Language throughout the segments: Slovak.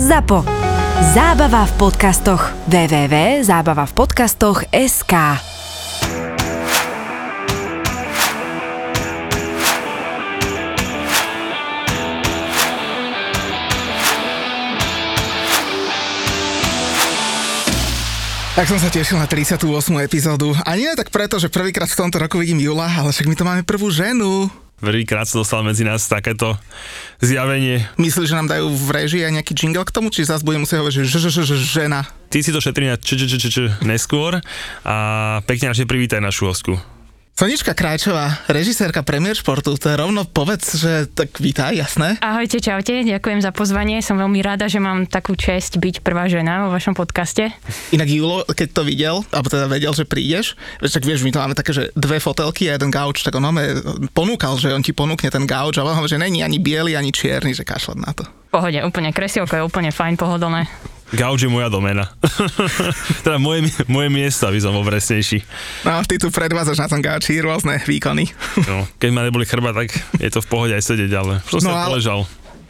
ZAPO. Zábava v podcastoch. www.zábavavpodcastoch.sk Tak som sa tešil na 38. epizódu. A nie tak preto, že prvýkrát v tomto roku vidím Jula, ale však my to máme prvú ženu. Prvýkrát sa dostal medzi nás takéto zjavenie. Myslíš, že nám dajú v režii aj nejaký jingle k tomu, či zase budem musieť hovoriť, že ž, ž, ž, ž, žena? Ty si to šetrí na č, č, č, č, č, neskôr a pekne naše privítaj našu hostku. Sonička Krajčová, režisérka Premier Športu, to je rovno povedz, že tak vítaj, jasné? Ahojte, čaute, ďakujem za pozvanie. Som veľmi rada, že mám takú čest byť prvá žena vo vašom podcaste. Inak Julo, keď to videl, alebo teda vedel, že prídeš, tak vieš, my to máme také, že dve fotelky a jeden gauč, tak on máme ponúkal, že on ti ponúkne ten gauč a on hovorí, že není ani biely, ani čierny, že kašľať na to. Pohode, úplne kresielko je úplne fajn, pohodlné. Gauč je moja domena. teda moje, moje miesto, aby som bol presnejší. No, ty tu predvádzaš na tom gauči rôzne výkony. No, keď ma neboli chrba, tak je to v pohode aj sedieť, ale som No, sa ale- poležal.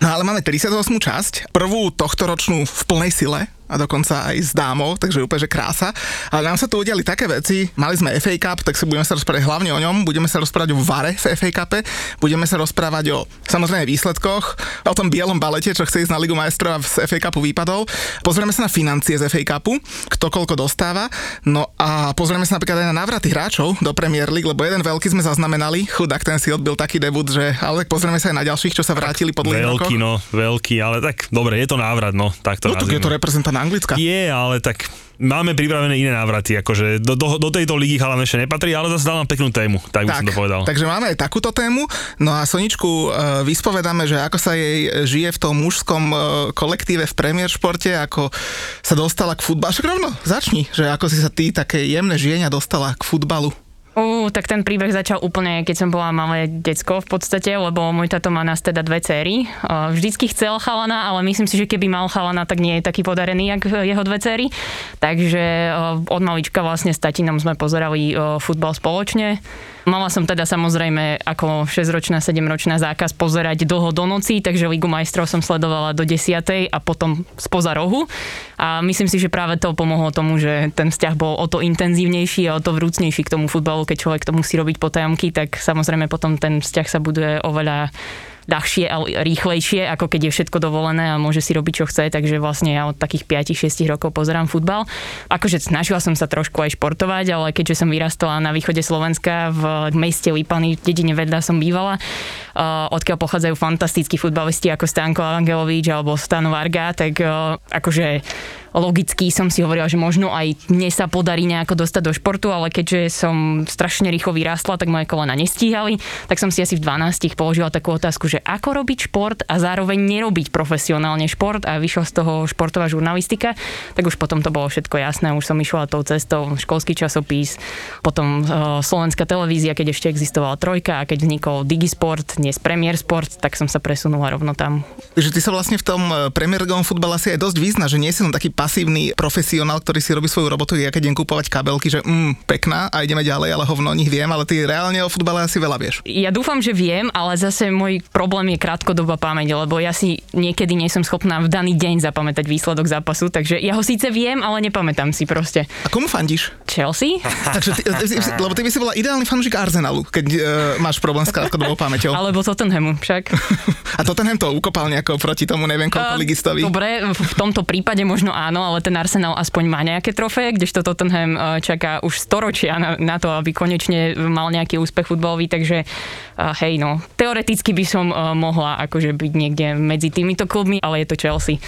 No ale máme 38. časť, prvú tohto ročnú v plnej sile a dokonca aj s dámou, takže úplne, že krása. Ale nám sa tu udiali také veci, mali sme FA Cup, tak si budeme sa rozprávať hlavne o ňom, budeme sa rozprávať o VARE v FA Cupe, budeme sa rozprávať o samozrejme výsledkoch, o tom bielom balete, čo chce ísť na Ligu majstrov a z FA Cupu výpadov. Pozrieme sa na financie z FA Cupu, kto koľko dostáva, no a pozrieme sa napríklad aj na návraty hráčov do Premier League, lebo jeden veľký sme zaznamenali, chudák ten si odbil taký debut, že ale tak pozrieme sa aj na ďalších, čo sa vrátili po dlhých rokoch. Veľký, no, veľký, ale tak, dobre, je to návrat, no, tak to No tak je to reprezentant Anglicka. Je, ale tak máme pripravené iné návraty, akože do, do, do tejto ligy chalan ešte nepatrí, ale zase dal nám peknú tému, tak, by som to povedal. takže máme aj takúto tému. No a Soničku e, vyspovedáme, že ako sa jej žije v tom mužskom e, kolektíve v Premier športe, ako sa dostala k futbalu. Však rovno, začni, že ako si sa ty také jemné žienia dostala k futbalu. Ú, tak ten príbeh začal úplne, keď som bola malé decko v podstate, lebo môj tato má nás teda dve céry. Uh, Vždycky chcel chalana, ale myslím si, že keby mal chalana, tak nie je taký podarený, jak jeho dve céry. Takže uh, od malička vlastne s tatinom sme pozerali uh, futbal spoločne. Mala som teda samozrejme ako 6-ročná, 7-ročná zákaz pozerať dlho do noci, takže Ligu majstrov som sledovala do 10. a potom spoza rohu. A myslím si, že práve to pomohlo tomu, že ten vzťah bol o to intenzívnejší a o to vrúcnejší k tomu futbalu, keď človek to musí robiť potajomky, tak samozrejme potom ten vzťah sa buduje oveľa ľahšie a rýchlejšie, ako keď je všetko dovolené a môže si robiť, čo chce, takže vlastne ja od takých 5-6 rokov pozerám futbal. Akože snažila som sa trošku aj športovať, ale keďže som vyrastala na východe Slovenska v meste Lipany, v dedine vedľa som bývala, uh, odkiaľ pochádzajú fantastickí futbalisti ako Stanko Angelovič alebo Stano Varga, tak uh, akože logicky som si hovorila, že možno aj mne sa podarí nejako dostať do športu, ale keďže som strašne rýchlo vyrástla, tak moje kolena nestíhali, tak som si asi v 12 položila takú otázku, že ako robiť šport a zároveň nerobiť profesionálne šport a vyšla z toho športová žurnalistika, tak už potom to bolo všetko jasné, už som išla tou cestou, školský časopis, potom uh, slovenská televízia, keď ešte existovala trojka a keď vznikol Digisport, dnes Premier Sport, tak som sa presunula rovno tam. Že ty sa vlastne v tom e, Premier League asi aj dosť význa, že nie si len taký pasívny profesionál, ktorý si robí svoju robotu, ja keď idem kúpovať kabelky, že mm, pekná a ideme ďalej, ale hovno o nich viem, ale ty reálne o futbale asi veľa vieš. Ja dúfam, že viem, ale zase môj problém je krátkodobá pamäť, lebo ja si niekedy nie som schopná v daný deň zapamätať výsledok zápasu, takže ja ho síce viem, ale nepamätám si proste. A komu fandíš? Chelsea? Takže ty, lebo ty by si bola ideálny fanúšik Arsenalu, keď uh, máš problém s krátkodobou pamäťou. Alebo Tottenhamu však. A Tottenham to ukopal nejako proti tomu, neviem koľko A, ligistovi. Dobre, v v tomto prípade možno áno, ale ten Arsenal aspoň má nejaké trofeje, kdežto Tottenham eh, čaká už storočia na, na to, aby konečne mal nejaký úspech futbalový, takže uh, hej no, teoreticky by som uh, mohla akože byť niekde medzi týmito klubmi, ale je to Chelsea.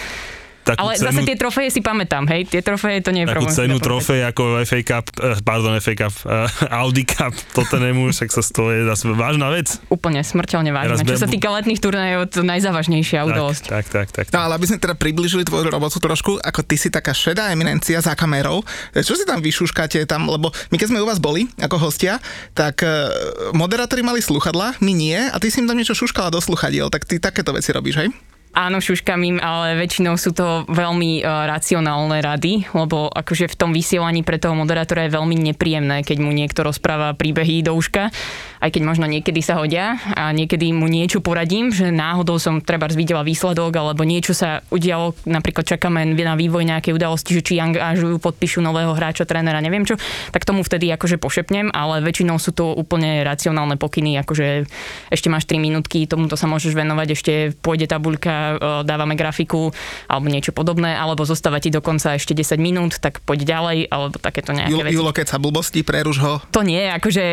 Takú Ale cenu, zase tie trofeje si pamätám, hej, tie trofeje to nie je takú problém. cenu trofej ako FA Cup, eh, pardon, FA Cup, eh, Audi Cup, Tottenhamu, však sa z toho je zase vážna vec. Úplne smrteľne vážne. Teraz Čo sa týka letných turnajov, to najzávažnejšia udalosť. Tak, tak, tak, tak. No ale aby sme teda približili tvoju robotu trošku, ako ty si taká šedá eminencia za kamerou, čo si tam vyšuškáte tam, lebo my keď sme u vás boli ako hostia, tak uh, moderátori mali sluchadla, my nie, a ty si im tam niečo šuškala do sluchadiel, tak ty takéto veci robíš, hej? Áno, šuškam im, ale väčšinou sú to veľmi uh, racionálne rady, lebo akože v tom vysielaní pre toho moderátora je veľmi nepríjemné, keď mu niekto rozpráva príbehy do uška, aj keď možno niekedy sa hodia a niekedy mu niečo poradím, že náhodou som treba videla výsledok alebo niečo sa udialo, napríklad čakáme na vývoj nejakej udalosti, že či angažujú, podpíšu nového hráča, trénera, neviem čo, tak tomu vtedy akože pošepnem, ale väčšinou sú to úplne racionálne pokyny, akože ešte máš 3 minútky, tomuto sa môžeš venovať, ešte pôjde tabuľka dávame grafiku alebo niečo podobné, alebo zostáva ti dokonca ešte 10 minút, tak poď ďalej, alebo takéto nejaké Julo, veci. Julo, keď sa blbosti, preruš ho. To nie, akože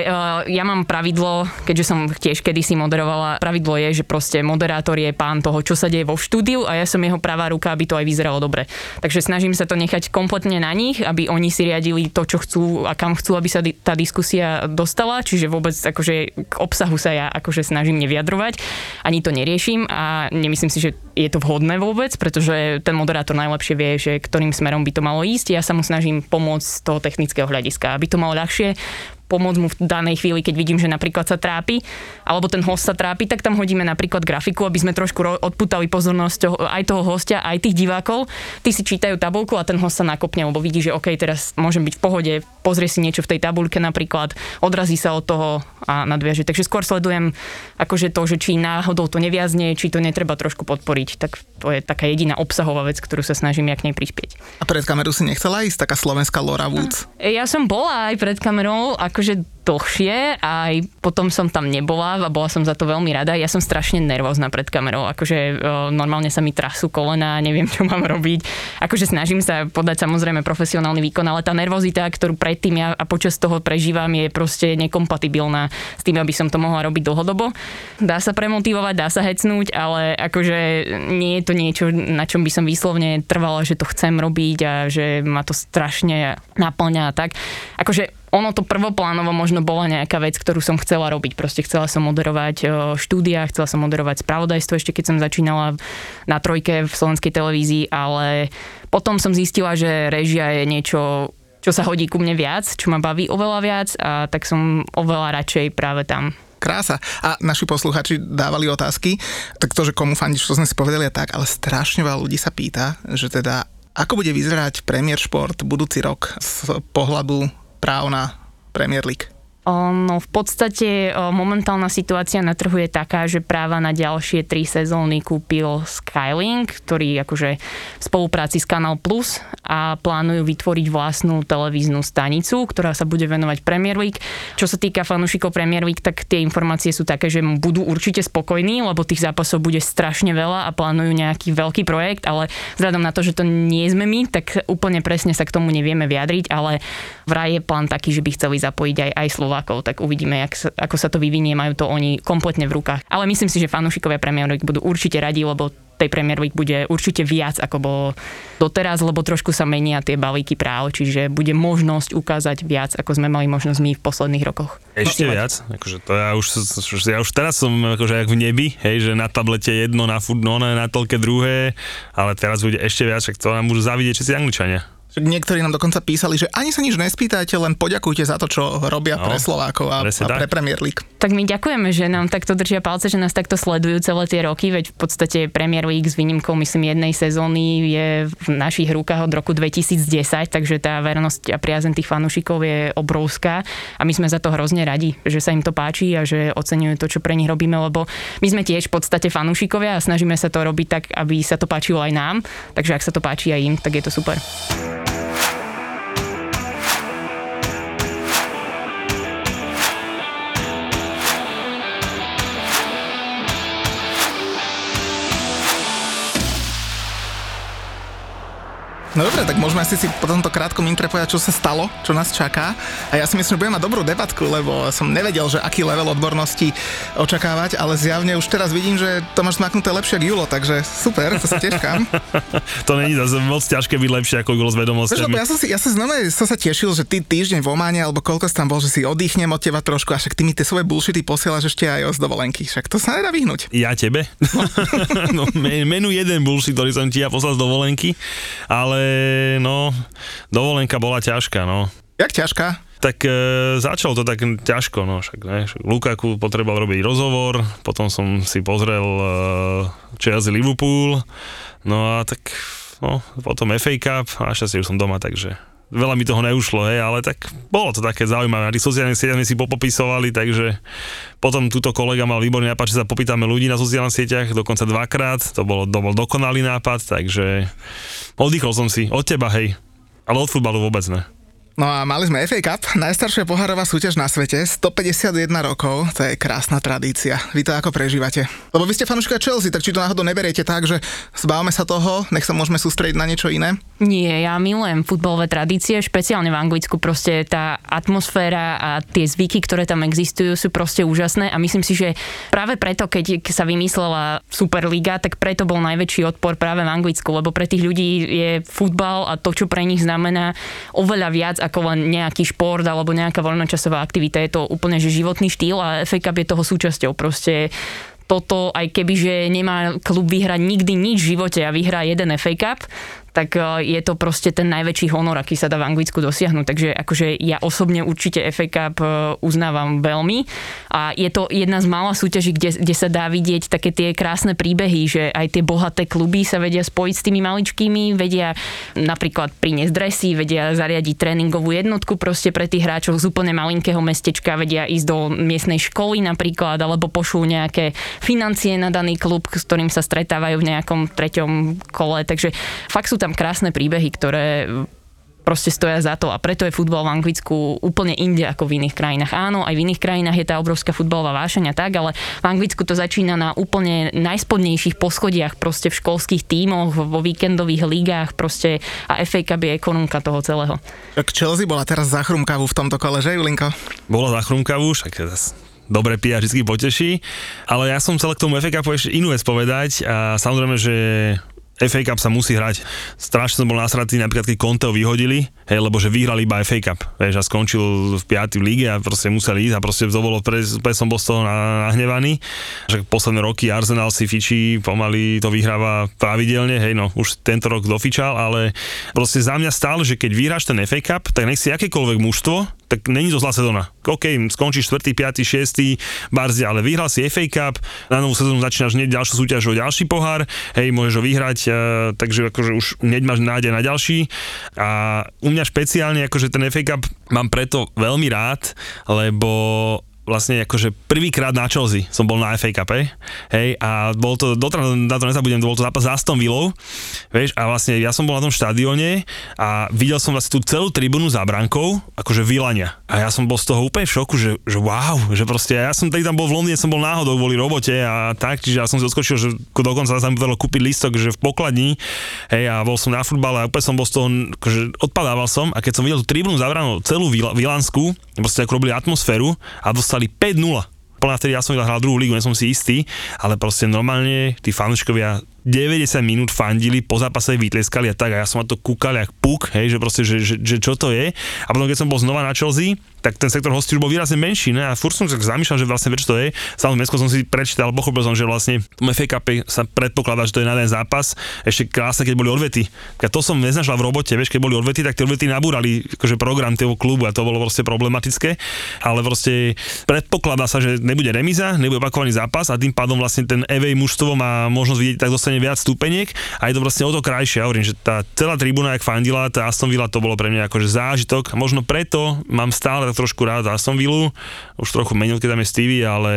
ja mám pravidlo, keďže som tiež kedysi moderovala, pravidlo je, že proste moderátor je pán toho, čo sa deje vo štúdiu a ja som jeho pravá ruka, aby to aj vyzeralo dobre. Takže snažím sa to nechať kompletne na nich, aby oni si riadili to, čo chcú a kam chcú, aby sa tá diskusia dostala, čiže vôbec akože k obsahu sa ja akože snažím nevyjadrovať, ani to neriešim a nemyslím si, že je to vhodné vôbec, pretože ten moderátor najlepšie vie, že ktorým smerom by to malo ísť. Ja sa mu snažím pomôcť z toho technického hľadiska, aby to malo ľahšie, pomôcť mu v danej chvíli, keď vidím, že napríklad sa trápi, alebo ten host sa trápi, tak tam hodíme napríklad grafiku, aby sme trošku odputali pozornosť aj toho hostia, aj tých divákov. Tí si čítajú tabulku a ten host sa nakopne, lebo vidí, že OK, teraz môžem byť v pohode, pozrie si niečo v tej tabulke napríklad, odrazí sa od toho a nadviaže. Takže skôr sledujem akože to, že či náhodou to neviazne, či to netreba trošku podporiť. Tak to je taká jediná obsahová vec, ktorú sa snažím jak nej prispieť. A pred kameru si nechcela ísť taká slovenská Laura Woods? Ja som bola aj pred kamerou, ako akože dlhšie a aj potom som tam nebola a bola som za to veľmi rada. Ja som strašne nervózna pred kamerou, akože o, normálne sa mi trasú kolena, neviem čo mám robiť. Akože snažím sa podať samozrejme profesionálny výkon, ale tá nervozita, ktorú predtým ja a počas toho prežívam, je proste nekompatibilná s tým, aby som to mohla robiť dlhodobo. Dá sa premotivovať, dá sa hecnúť, ale akože nie je to niečo, na čom by som výslovne trvala, že to chcem robiť a že ma to strašne naplňa a tak. Akože ono to prvoplánovo možno bola nejaká vec, ktorú som chcela robiť. Proste chcela som moderovať štúdia, chcela som moderovať spravodajstvo ešte keď som začínala na trojke v slovenskej televízii, ale potom som zistila, že režia je niečo čo sa hodí ku mne viac, čo ma baví oveľa viac a tak som oveľa radšej práve tam krása. A naši posluchači dávali otázky, tak to, že komu fandíš, to sme si povedali a tak, ale strašne veľa ľudí sa pýta, že teda ako bude vyzerať Premier Šport budúci rok z pohľadu práv na Premier League? No v podstate momentálna situácia na trhu je taká, že práva na ďalšie tri sezóny kúpil Skylink, ktorý akože v spolupráci s Canal Plus a plánujú vytvoriť vlastnú televíznu stanicu, ktorá sa bude venovať Premier League. Čo sa týka fanúšikov Premier League, tak tie informácie sú také, že budú určite spokojní, lebo tých zápasov bude strašne veľa a plánujú nejaký veľký projekt, ale vzhľadom na to, že to nie sme my, tak úplne presne sa k tomu nevieme vyjadriť, ale vraj je plán taký, že by chceli zapojiť aj, aj Slovákov tak uvidíme, jak sa, ako sa to vyvinie, majú to oni kompletne v rukách. Ale myslím si, že fanúšikovia Premier League budú určite radi, lebo tej Premier League bude určite viac, ako bolo doteraz, lebo trošku sa menia tie balíky práv, čiže bude možnosť ukázať viac, ako sme mali možnosť my v posledných rokoch. Ešte no, viac? Akože to ja už, ja už teraz som akože jak v nebi, hej, že na tablete jedno, na futno, na telke druhé, ale teraz bude ešte viac, však to nám môžu zavidieť všetci Angličania. Niektorí nám dokonca písali, že ani sa nič nespýtajte, len poďakujte za to, čo robia no, pre Slovákov a, a pre Premier League. Tak my ďakujeme, že nám takto držia palce, že nás takto sledujú celé tie roky, veď v podstate Premier League s výnimkou, myslím, jednej sezóny je v našich rukách od roku 2010, takže tá vernosť a priazen tých fanúšikov je obrovská a my sme za to hrozne radi, že sa im to páči a že oceňujú to, čo pre nich robíme, lebo my sme tiež v podstate fanúšikovia a snažíme sa to robiť tak, aby sa to páčilo aj nám, takže ak sa to páči aj im, tak je to super. Bye. No dobre, tak môžeme asi si po tomto krátkom impre povedať, čo sa stalo, čo nás čaká. A ja si myslím, že budeme mať dobrú debatku, lebo som nevedel, že aký level odbornosti očakávať, ale zjavne už teraz vidím, že to máš zmaknuté lepšie ako Julo, takže super, to sa teškám. to není zase moc ťažké byť lepšie ako Julo s vedomosťami. Ja som, si, ja som znova som sa tešil, že ty týždeň v Ománe, alebo koľko si tam bol, že si oddychnem od teba trošku, a však ty mi tie svoje bullshity posielaš ešte aj z dovolenky, však to sa nedá vyhnúť. Ja tebe? No. no menu jeden bullshit, ktorý som ti ja poslal z dovolenky, ale no, dovolenka bola ťažká, no. Jak ťažká? Tak e, začalo to tak ťažko, no však ne. Lukaku potreboval robiť rozhovor, potom som si pozrel e, Chelsea Liverpool, no a tak no, potom FA Cup a našťastie už som doma, takže veľa mi toho neušlo, hej, ale tak bolo to také zaujímavé. Na tých sociálnych sieťach sme si popopisovali, takže potom túto kolega mal výborný nápad, že sa popýtame ľudí na sociálnych sieťach, dokonca dvakrát, to, bolo, to bol dokonalý nápad, takže oddychol som si od teba, hej, ale od futbalu vôbec ne. No a mali sme FA Cup, najstaršia pohárová súťaž na svete, 151 rokov, to je krásna tradícia. Vy to ako prežívate? Lebo vy ste fanúšika Chelsea, tak či to náhodou neberiete tak, že zbavme sa toho, nech sa môžeme sústrediť na niečo iné? Nie, ja milujem futbalové tradície, špeciálne v Anglicku, proste tá atmosféra a tie zvyky, ktoré tam existujú, sú proste úžasné a myslím si, že práve preto, keď sa vymyslela Superliga, tak preto bol najväčší odpor práve v Anglicku, lebo pre tých ľudí je futbal a to, čo pre nich znamená oveľa viac ako len nejaký šport alebo nejaká voľnočasová aktivita. Je to úplne že životný štýl a FA Cup je toho súčasťou. Proste toto, aj keby, že nemá klub vyhrať nikdy nič v živote a vyhrá jeden FA Cup, tak e, je to proste ten najväčší honor, aký sa dá v Anglicku dosiahnuť. Takže akože ja osobne určite FA Cup e, uznávam veľmi a je to jedna z mála súťaží, kde, kde sa dá vidieť také tie krásne príbehy, že aj tie bohaté kluby sa vedia spojiť s tými maličkými, vedia napríklad priniesť dresy, vedia zariadiť tréningovú jednotku proste pre tých hráčov z úplne malinkého mestečka, vedia ísť do miestnej školy napríklad, alebo pošlú nejaké financie na daný klub, s ktorým sa stretávajú v nejakom treťom kole. Takže fakt sú tam krásne príbehy, ktoré proste stoja za to a preto je futbal v Anglicku úplne inde ako v iných krajinách. Áno, aj v iných krajinách je tá obrovská futbalová vášeň a tak, ale v Anglicku to začína na úplne najspodnejších poschodiach, proste v školských tímoch, vo víkendových ligách, proste a FA Cup je ekonomka toho celého. Tak Chelsea bola teraz za chrumkavu v tomto kole, že Julinko? Bola za chrumkavu, však dobre pia vždy poteší, ale ja som chcel k tomu FA Cupu ešte inú vec povedať a samozrejme, že FA Cup sa musí hrať. Strašne som bol nasratý, napríklad keď Conteho vyhodili, hej, lebo že vyhrali iba FA Cup, vieš, a skončil v 5. líge a proste musel ísť a proste to bolo, pre, pre som bol z toho nahnevaný. Že posledné roky Arsenal si fičí, pomaly to vyhráva pravidelne, hej, no už tento rok dofičal, ale proste za mňa stále, že keď vyhráš ten FA Cup, tak nech si akékoľvek mužstvo, tak není to zlá sezóna. OK, skončí 4., 5., 6. Barzi, ale vyhral si FA Cup, na novú sezónu začínaš hneď ďalšiu súťaž o ďalší pohár, hej, môžeš ho vyhrať, uh, takže akože už hneď máš nádej na ďalší. A u mňa špeciálne akože ten FA Cup mám preto veľmi rád, lebo vlastne akože prvýkrát na Chelsea som bol na FA Cup, hej, a bol to, doteraz na to nezabudnem, to bol to zápas za Aston Villou, vieš, a vlastne ja som bol na tom štadióne a videl som vlastne tú celú tribúnu za brankou, akože vylania. A ja som bol z toho úplne v šoku, že, že wow, že proste ja som tady tam bol v Londýne, som bol náhodou kvôli robote a tak, čiže ja som si odskočil, že dokonca sa mi vedelo kúpiť listok, že v pokladni, hej, a bol som na futbale a úplne som bol z toho, akože odpadával som a keď som videl tú tribúnu za branou, celú Vilansku, proste ako robili atmosféru a dostali vyhrali 5-0. Plná vtedy ja som hral druhú lígu, nie som si istý, ale proste normálne tí fanúškovia 90 minút fandili, po zápase vytlieskali a tak a ja som na to kúkal jak puk, hej, že proste, že, že, že, čo to je. A potom keď som bol znova na Chelsea, tak ten sektor hostí už bol výrazne menší, ne? A furt som sa zamýšľal, že vlastne čo to je. Samozrejme, som si prečítal, pochopil som, že vlastne v FA Cup sa predpokladá, že to je na jeden zápas. Ešte krásne, keď boli odvety. Keď to som neznašal v robote, vieš, keď boli odvety, tak tie odvety nabúrali akože program toho klubu a to bolo proste problematické. Ale proste predpokladá sa, že nebude remíza, nebude opakovaný zápas a tým pádom vlastne ten EV mužstvo má možnosť vidieť tak dostane viac stupeniek a je to vlastne o to krajšie. Ja hovorím, že tá celá tribúna, jak fandila, tá Aston Villa, to bolo pre mňa akože zážitok. Možno preto mám stále trošku rád Aston Villa. Už trochu menej, keď tam je Stevie, ale,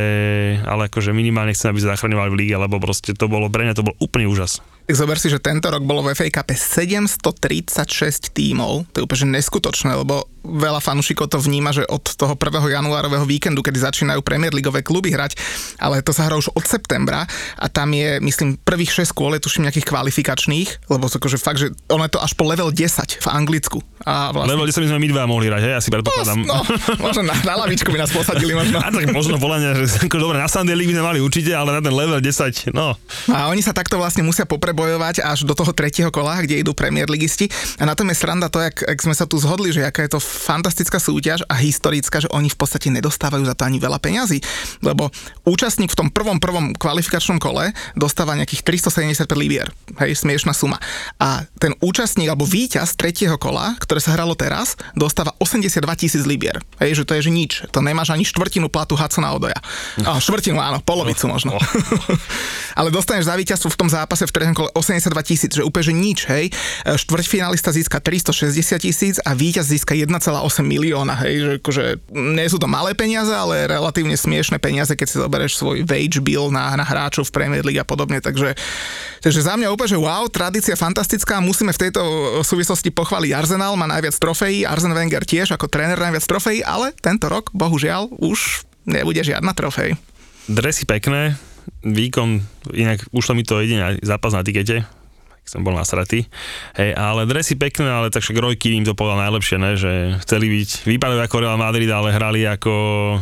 ale akože minimálne chcem, aby sa zachraňovali v líge, lebo proste to bolo, pre mňa to bol úplný úžas. Zober si, že tento rok bolo v FA Cup 736 tímov, to je úplne neskutočné, lebo veľa fanúšikov to vníma, že od toho 1. januárového víkendu, kedy začínajú Premier Ligové kluby hrať, ale to sa hrá už od septembra a tam je, myslím, prvých 6 kôl, je tuším nejakých kvalifikačných, lebo to akože fakt, že ono je to až po level 10 v Anglicku. A vlastne... Level 10 by sme my dva mohli hrať, hej, asi predpokladám. No, no možno na, na lavičku by nás posadili možno. A tak možno volania, že dobre, na Sunday League by sme mali určite, ale na ten level 10, no. A oni sa takto vlastne musia popre bojovať až do toho tretieho kola, kde idú Premier Ligisti. A na tom je sranda to, jak, jak sme sa tu zhodli, že aká je to fantastická súťaž a historická, že oni v podstate nedostávajú za to ani veľa peňazí. Lebo účastník v tom prvom prvom kvalifikačnom kole dostáva nejakých 375 libier. Hej, smiešná suma. A ten účastník alebo víťaz tretieho kola, ktoré sa hralo teraz, dostáva 82 tisíc libier. Hej, že to je že nič. To nemáš ani štvrtinu platu Hacona Odoja. A, štvrtinu, áno, polovicu možno. Ale dostaneš za víťazstvo v tom zápase v treťom kole 82 tisíc, že úplne že nič, hej. Štvrťfinalista získa 360 tisíc a víťaz získa 1,8 milióna, hej. Že akože nie sú to malé peniaze, ale relatívne smiešné peniaze, keď si zoberieš svoj wage bill na, na hráčov v Premier League a podobne. Takže, takže za mňa úplne, že wow, tradícia fantastická. Musíme v tejto súvislosti pochváliť Arsenal, má najviac trofejí, Arsen Wenger tiež ako tréner najviac trofejí, ale tento rok, bohužiaľ, už nebude žiadna trofej. Dresy pekné, výkon, inak ušlo mi to jediný zápas na tikete, som bol nasratý. Hej, ale dresy pekné, ale tak však Roy Keane im to povedal najlepšie, ne? že chceli byť, vypadajú ako Real Madrid, ale hrali ako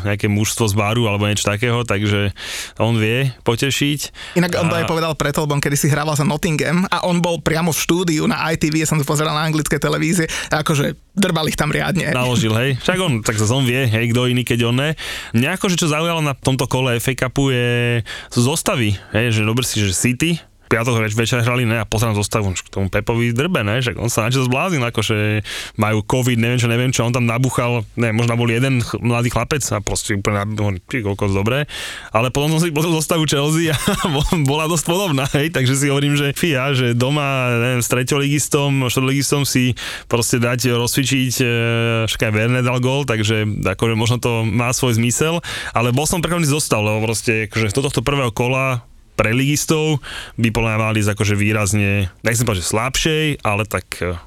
nejaké mužstvo z baru alebo niečo takého, takže on vie potešiť. Inak on to aj povedal preto, lebo on kedy si hrával za Nottingham a on bol priamo v štúdiu na ITV, ja som to pozeral na anglické televízie, a akože drbal ich tam riadne. Naložil, hej. Však on, tak sa on vie, hej, kto iný, keď on ne. Mňa akože čo zaujalo na tomto kole FA Cupu je zostavy, hej, že dobre si, že City, piatok več, večer hrali, ne, a pozerám zostavu k tomu Pepovi drbe, ne, že on sa načo zbláznil, akože majú COVID, neviem čo, neviem čo, on tam nabuchal, ne, možno bol jeden ch- mladý chlapec a proste úplne, koľko dobré, ale potom som si pozrel zostavu Chelsea a bola dosť podobná, hej, takže si hovorím, že fia, že doma, neviem, s treťoligistom, štvrtoligistom si proste dať rozcvičiť, e, však aj Werner dal gol, takže akože možno to má svoj zmysel, ale bol som prekvapený zostav, lebo proste akože do tohto prvého kola pre ligistov by podľa akože výrazne, nechcem povedať, že slabšej, ale tak eh,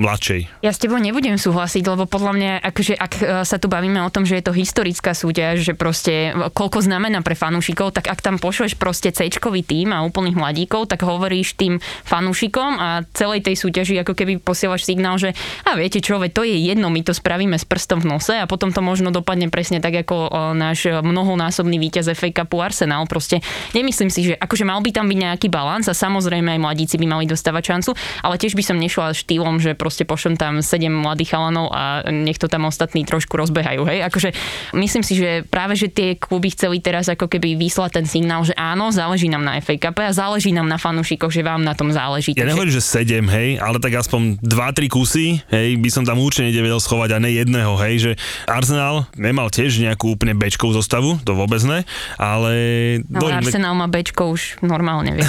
mladšej. Ja s tebou nebudem súhlasiť, lebo podľa mňa, akože ak e, sa tu bavíme o tom, že je to historická súťaž, že proste koľko znamená pre fanúšikov, tak ak tam pošleš proste c tým a úplných mladíkov, tak hovoríš tým fanúšikom a celej tej súťaži ako keby posielaš signál, že a viete čo, veď to je jedno, my to spravíme s prstom v nose a potom to možno dopadne presne tak ako e, náš mnohonásobný víťaz FA Cupu Arsenal. Proste nemyslím si, že akože mal by tam byť nejaký balans a samozrejme aj mladíci by mali dostávať šancu, ale tiež by som nešla štýlom, že proste pošlem tam 7 mladých chalanov a nech to tam ostatní trošku rozbehajú, hej. Akože myslím si, že práve, že tie kluby chceli teraz ako keby vyslať ten signál, že áno, záleží nám na FA Cup a záleží nám na fanúšikoch, že vám na tom záleží. Ja takže... nehovorím, že 7, hej, ale tak aspoň 2-3 kusy, hej, by som tam určite nevedel schovať a ne jedného, hej, že Arsenal nemal tiež nejakú úplne bečkovú zostavu, to vôbec ne, ale... Ale Arsenal má bečko už normálne, vie.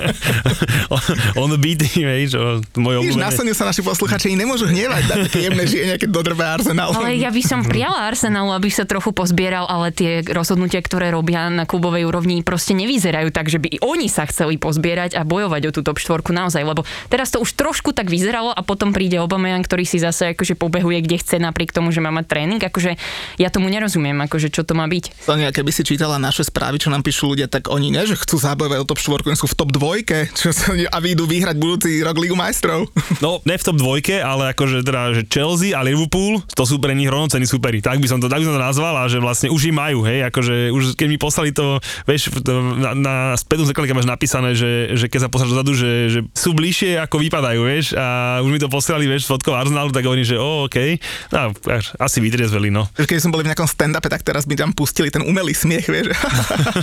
on, on beatý, hej, čo môj obľúbený. sa naši posluchači nemôžu hnevať na také jemné žienie, keď dodrbe Arsenal. Ale ja by som prijala Arsenalu, aby sa trochu pozbieral, ale tie rozhodnutia, ktoré robia na klubovej úrovni, proste nevyzerajú tak, že by oni sa chceli pozbierať a bojovať o tú top štvorku naozaj, lebo teraz to už trošku tak vyzeralo a potom príde Aubameyang, ktorý si zase akože pobehuje kde chce napriek tomu, že má mať tréning. Akože ja tomu nerozumiem, akože čo to má byť. Sonia, keby si čítala naše správy, čo nám píšu ľudia, tak oni ne, že chcú zabojovať o top štvorku, sú v top dvojke čo sa, a vyjdú vyhrať budúci rok Ligu majstrov. No, ne v top dvojke, ale akože teda, že Chelsea a Liverpool, to sú pre nich rovnocení superi. Tak by som to, tak by som to nazval a že vlastne už im majú, hej, akože už keď mi poslali to, vieš, na, na spätnú zrkadlíka máš napísané, že, že keď sa pozrieš dozadu, že, že sú bližšie ako vypadajú, vieš, a už mi to poslali, vieš, fotkou Arsenalu, tak hovorím, že o, OK, no, asi vytriezveli, no. Keď som boli v nejakom stand-upe, tak teraz by tam pustili ten umelý smiech, vieš.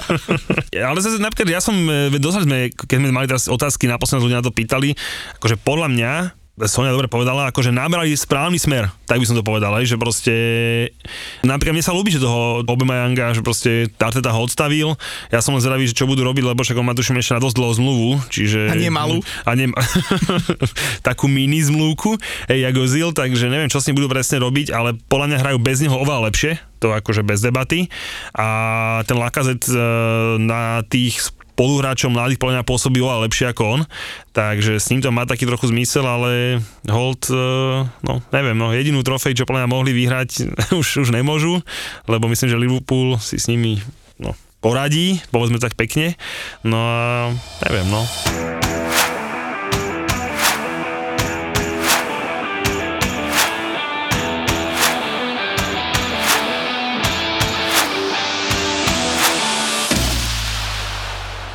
ale zase napríklad ja som, e, dosť sme, keď sme mali teraz otázky na posledné ľudia na to pýtali, akože podľa mňa Sonia dobre povedala, akože nabrali správny smer, tak by som to povedal, že proste napríklad mne sa ľúbi, že toho Obemajanga, že proste Tarteta ho odstavil, ja som len zvedavý, že čo budú robiť, lebo však on má tuším ešte na dosť dlhú zmluvu, čiže... A nemalú. A ne, takú mini zmluvku, hej, Jagozil, takže neviem, čo s ním budú presne robiť, ale podľa mňa hrajú bez neho oveľa lepšie, to akože bez debaty. A ten Lakazet e, na tých spoluhráčom mladých podľa mňa pôsobí oveľa lepšie ako on, takže s ním to má taký trochu zmysel, ale hold, e, no neviem, no jedinú trofej, čo podľa mňa mohli vyhrať, už, už nemôžu, lebo myslím, že Liverpool si s nimi no, poradí, povedzme tak pekne, no a neviem, no.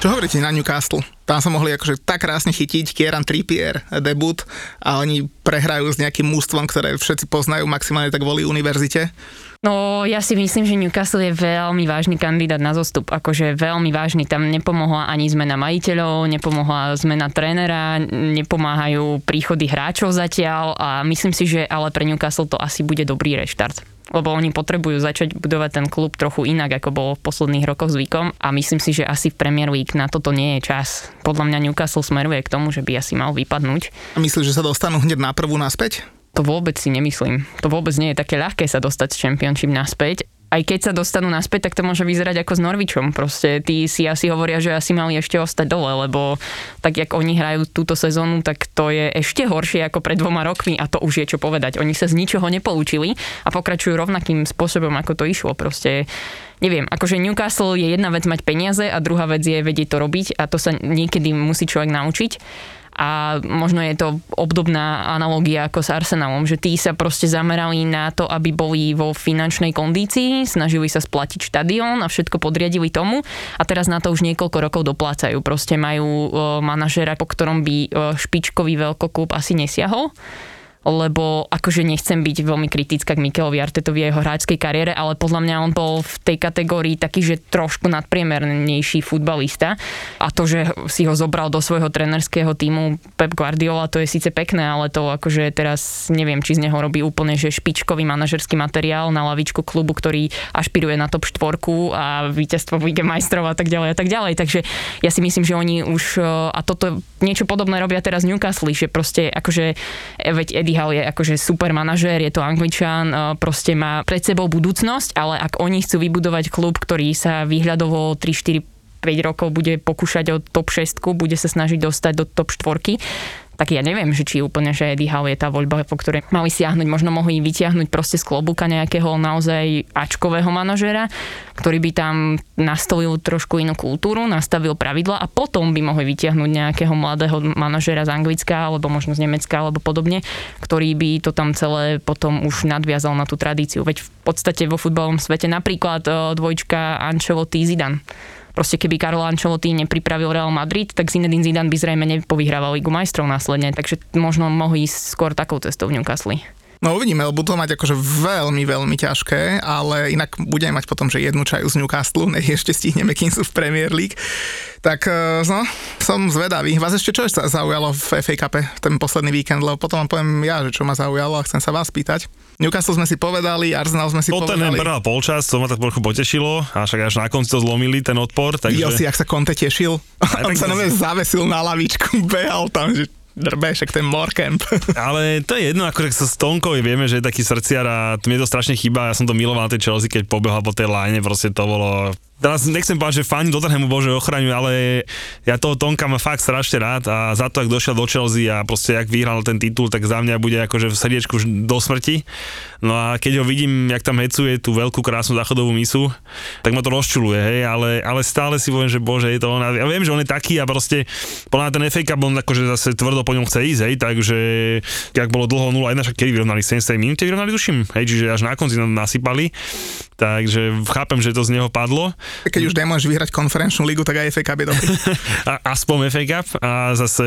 Čo hovoríte na Newcastle? Tam sa mohli akože tak krásne chytiť, Kieran Trippier, debut a oni prehrajú s nejakým mústvom, ktoré všetci poznajú maximálne tak kvôli univerzite. No, ja si myslím, že Newcastle je veľmi vážny kandidát na zostup. Akože veľmi vážny. Tam nepomohla ani zmena majiteľov, nepomohla zmena trénera, nepomáhajú príchody hráčov zatiaľ a myslím si, že ale pre Newcastle to asi bude dobrý reštart lebo oni potrebujú začať budovať ten klub trochu inak, ako bolo v posledných rokoch zvykom a myslím si, že asi v Premier League na toto nie je čas. Podľa mňa Newcastle smeruje k tomu, že by asi mal vypadnúť. A myslíš, že sa dostanú hneď na prvú naspäť? To vôbec si nemyslím. To vôbec nie je také ľahké sa dostať z Championship naspäť aj keď sa dostanú naspäť, tak to môže vyzerať ako s Norvičom. Proste tí si asi hovoria, že asi mali ešte ostať dole, lebo tak, jak oni hrajú túto sezónu, tak to je ešte horšie ako pred dvoma rokmi a to už je čo povedať. Oni sa z ničoho nepoučili a pokračujú rovnakým spôsobom, ako to išlo. Proste neviem, akože Newcastle je jedna vec mať peniaze a druhá vec je vedieť to robiť a to sa niekedy musí človek naučiť a možno je to obdobná analogia ako s Arsenalom, že tí sa proste zamerali na to, aby boli vo finančnej kondícii, snažili sa splatiť štadión a všetko podriadili tomu a teraz na to už niekoľko rokov doplácajú. Proste majú manažera, po ktorom by špičkový veľkoklub asi nesiahol lebo akože nechcem byť veľmi kritická k Mikelovi Artetovi a jeho hráčskej kariére, ale podľa mňa on bol v tej kategórii taký, že trošku nadpriemernejší futbalista a to, že si ho zobral do svojho trenerského týmu Pep Guardiola, to je síce pekné, ale to akože teraz neviem, či z neho robí úplne, že špičkový manažerský materiál na lavičku klubu, ktorý ašpiruje na top štvorku a víťazstvo v Lige majstrov a tak ďalej a tak ďalej. Takže ja si myslím, že oni už, a toto niečo podobné robia teraz Newcastle, že proste akože, veď Eddie Howe je akože super manažér, je to angličan, e, proste má pred sebou budúcnosť, ale ak oni chcú vybudovať klub, ktorý sa vyhľadovo 3, 4, 5 rokov bude pokúšať o top 6, bude sa snažiť dostať do top 4, tak ja neviem, že či úplne, že Eddie Howe je tá voľba, po ktorej mali siahnuť, možno mohli vytiahnuť proste z klobúka nejakého naozaj ačkového manažera, ktorý by tam nastolil trošku inú kultúru, nastavil pravidla a potom by mohli vytiahnuť nejakého mladého manažera z Anglicka alebo možno z Nemecka alebo podobne, ktorý by to tam celé potom už nadviazal na tú tradíciu. Veď v podstate vo futbalovom svete napríklad e, dvojčka Ancelotti Zidane Proste keby Karol Ancelotti nepripravil Real Madrid, tak Zinedine Zidane by zrejme nepovyhrával Ligu majstrov následne, takže možno mohli ísť skôr takou cestou v Newcastle. No uvidíme, lebo to mať akože veľmi, veľmi ťažké, ale inak budeme mať potom, že jednu čaju z Newcastle, nech ešte stihneme, kým sú v Premier League. Tak e, no, som zvedavý. Vás ešte čo sa zaujalo v FA Cup ten posledný víkend, lebo potom vám poviem ja, že čo ma zaujalo a chcem sa vás pýtať. Newcastle sme si povedali, Arsenal sme si Tottenham povedali. prvá polčas, to ma tak trochu potešilo, a však až na konci to zlomili ten odpor. Takže... Jo si, ak sa Conte tešil. On sa nové zavesil na lavičku, behal tam, že drbe, však ten Morkemp. Ale to je jedno, akože sa s Tonkovi vieme, že je taký srdciar a mne to strašne chýba, ja som to miloval tej Chelsea, keď pobehal po tej line, proste to bolo teraz nechcem povedať, že fani Tottenhamu bože ochraňujú, ale ja toho Tonka mám fakt strašne rád a za to, ak došiel do Chelsea a proste ak vyhral ten titul, tak za mňa bude akože v srdiečku už do smrti. No a keď ho vidím, jak tam hecuje tú veľkú krásnu záchodovú misu, tak ma to rozčuluje, hej, ale, ale stále si poviem, že bože, je to on. Ja viem, že on je taký a proste podľa ten FA Cup on akože zase tvrdo po ňom chce ísť, hej, takže ak bolo dlho 0-1, však kedy vyrovnali 70 minút, vyrovnali duším, hej, čiže až na konci nám nasypali, takže chápem, že to z neho padlo. Keď už nemôžeš vyhrať konferenčnú ligu, tak aj FA Cup je dobrý. Aspoň FA Cup a zase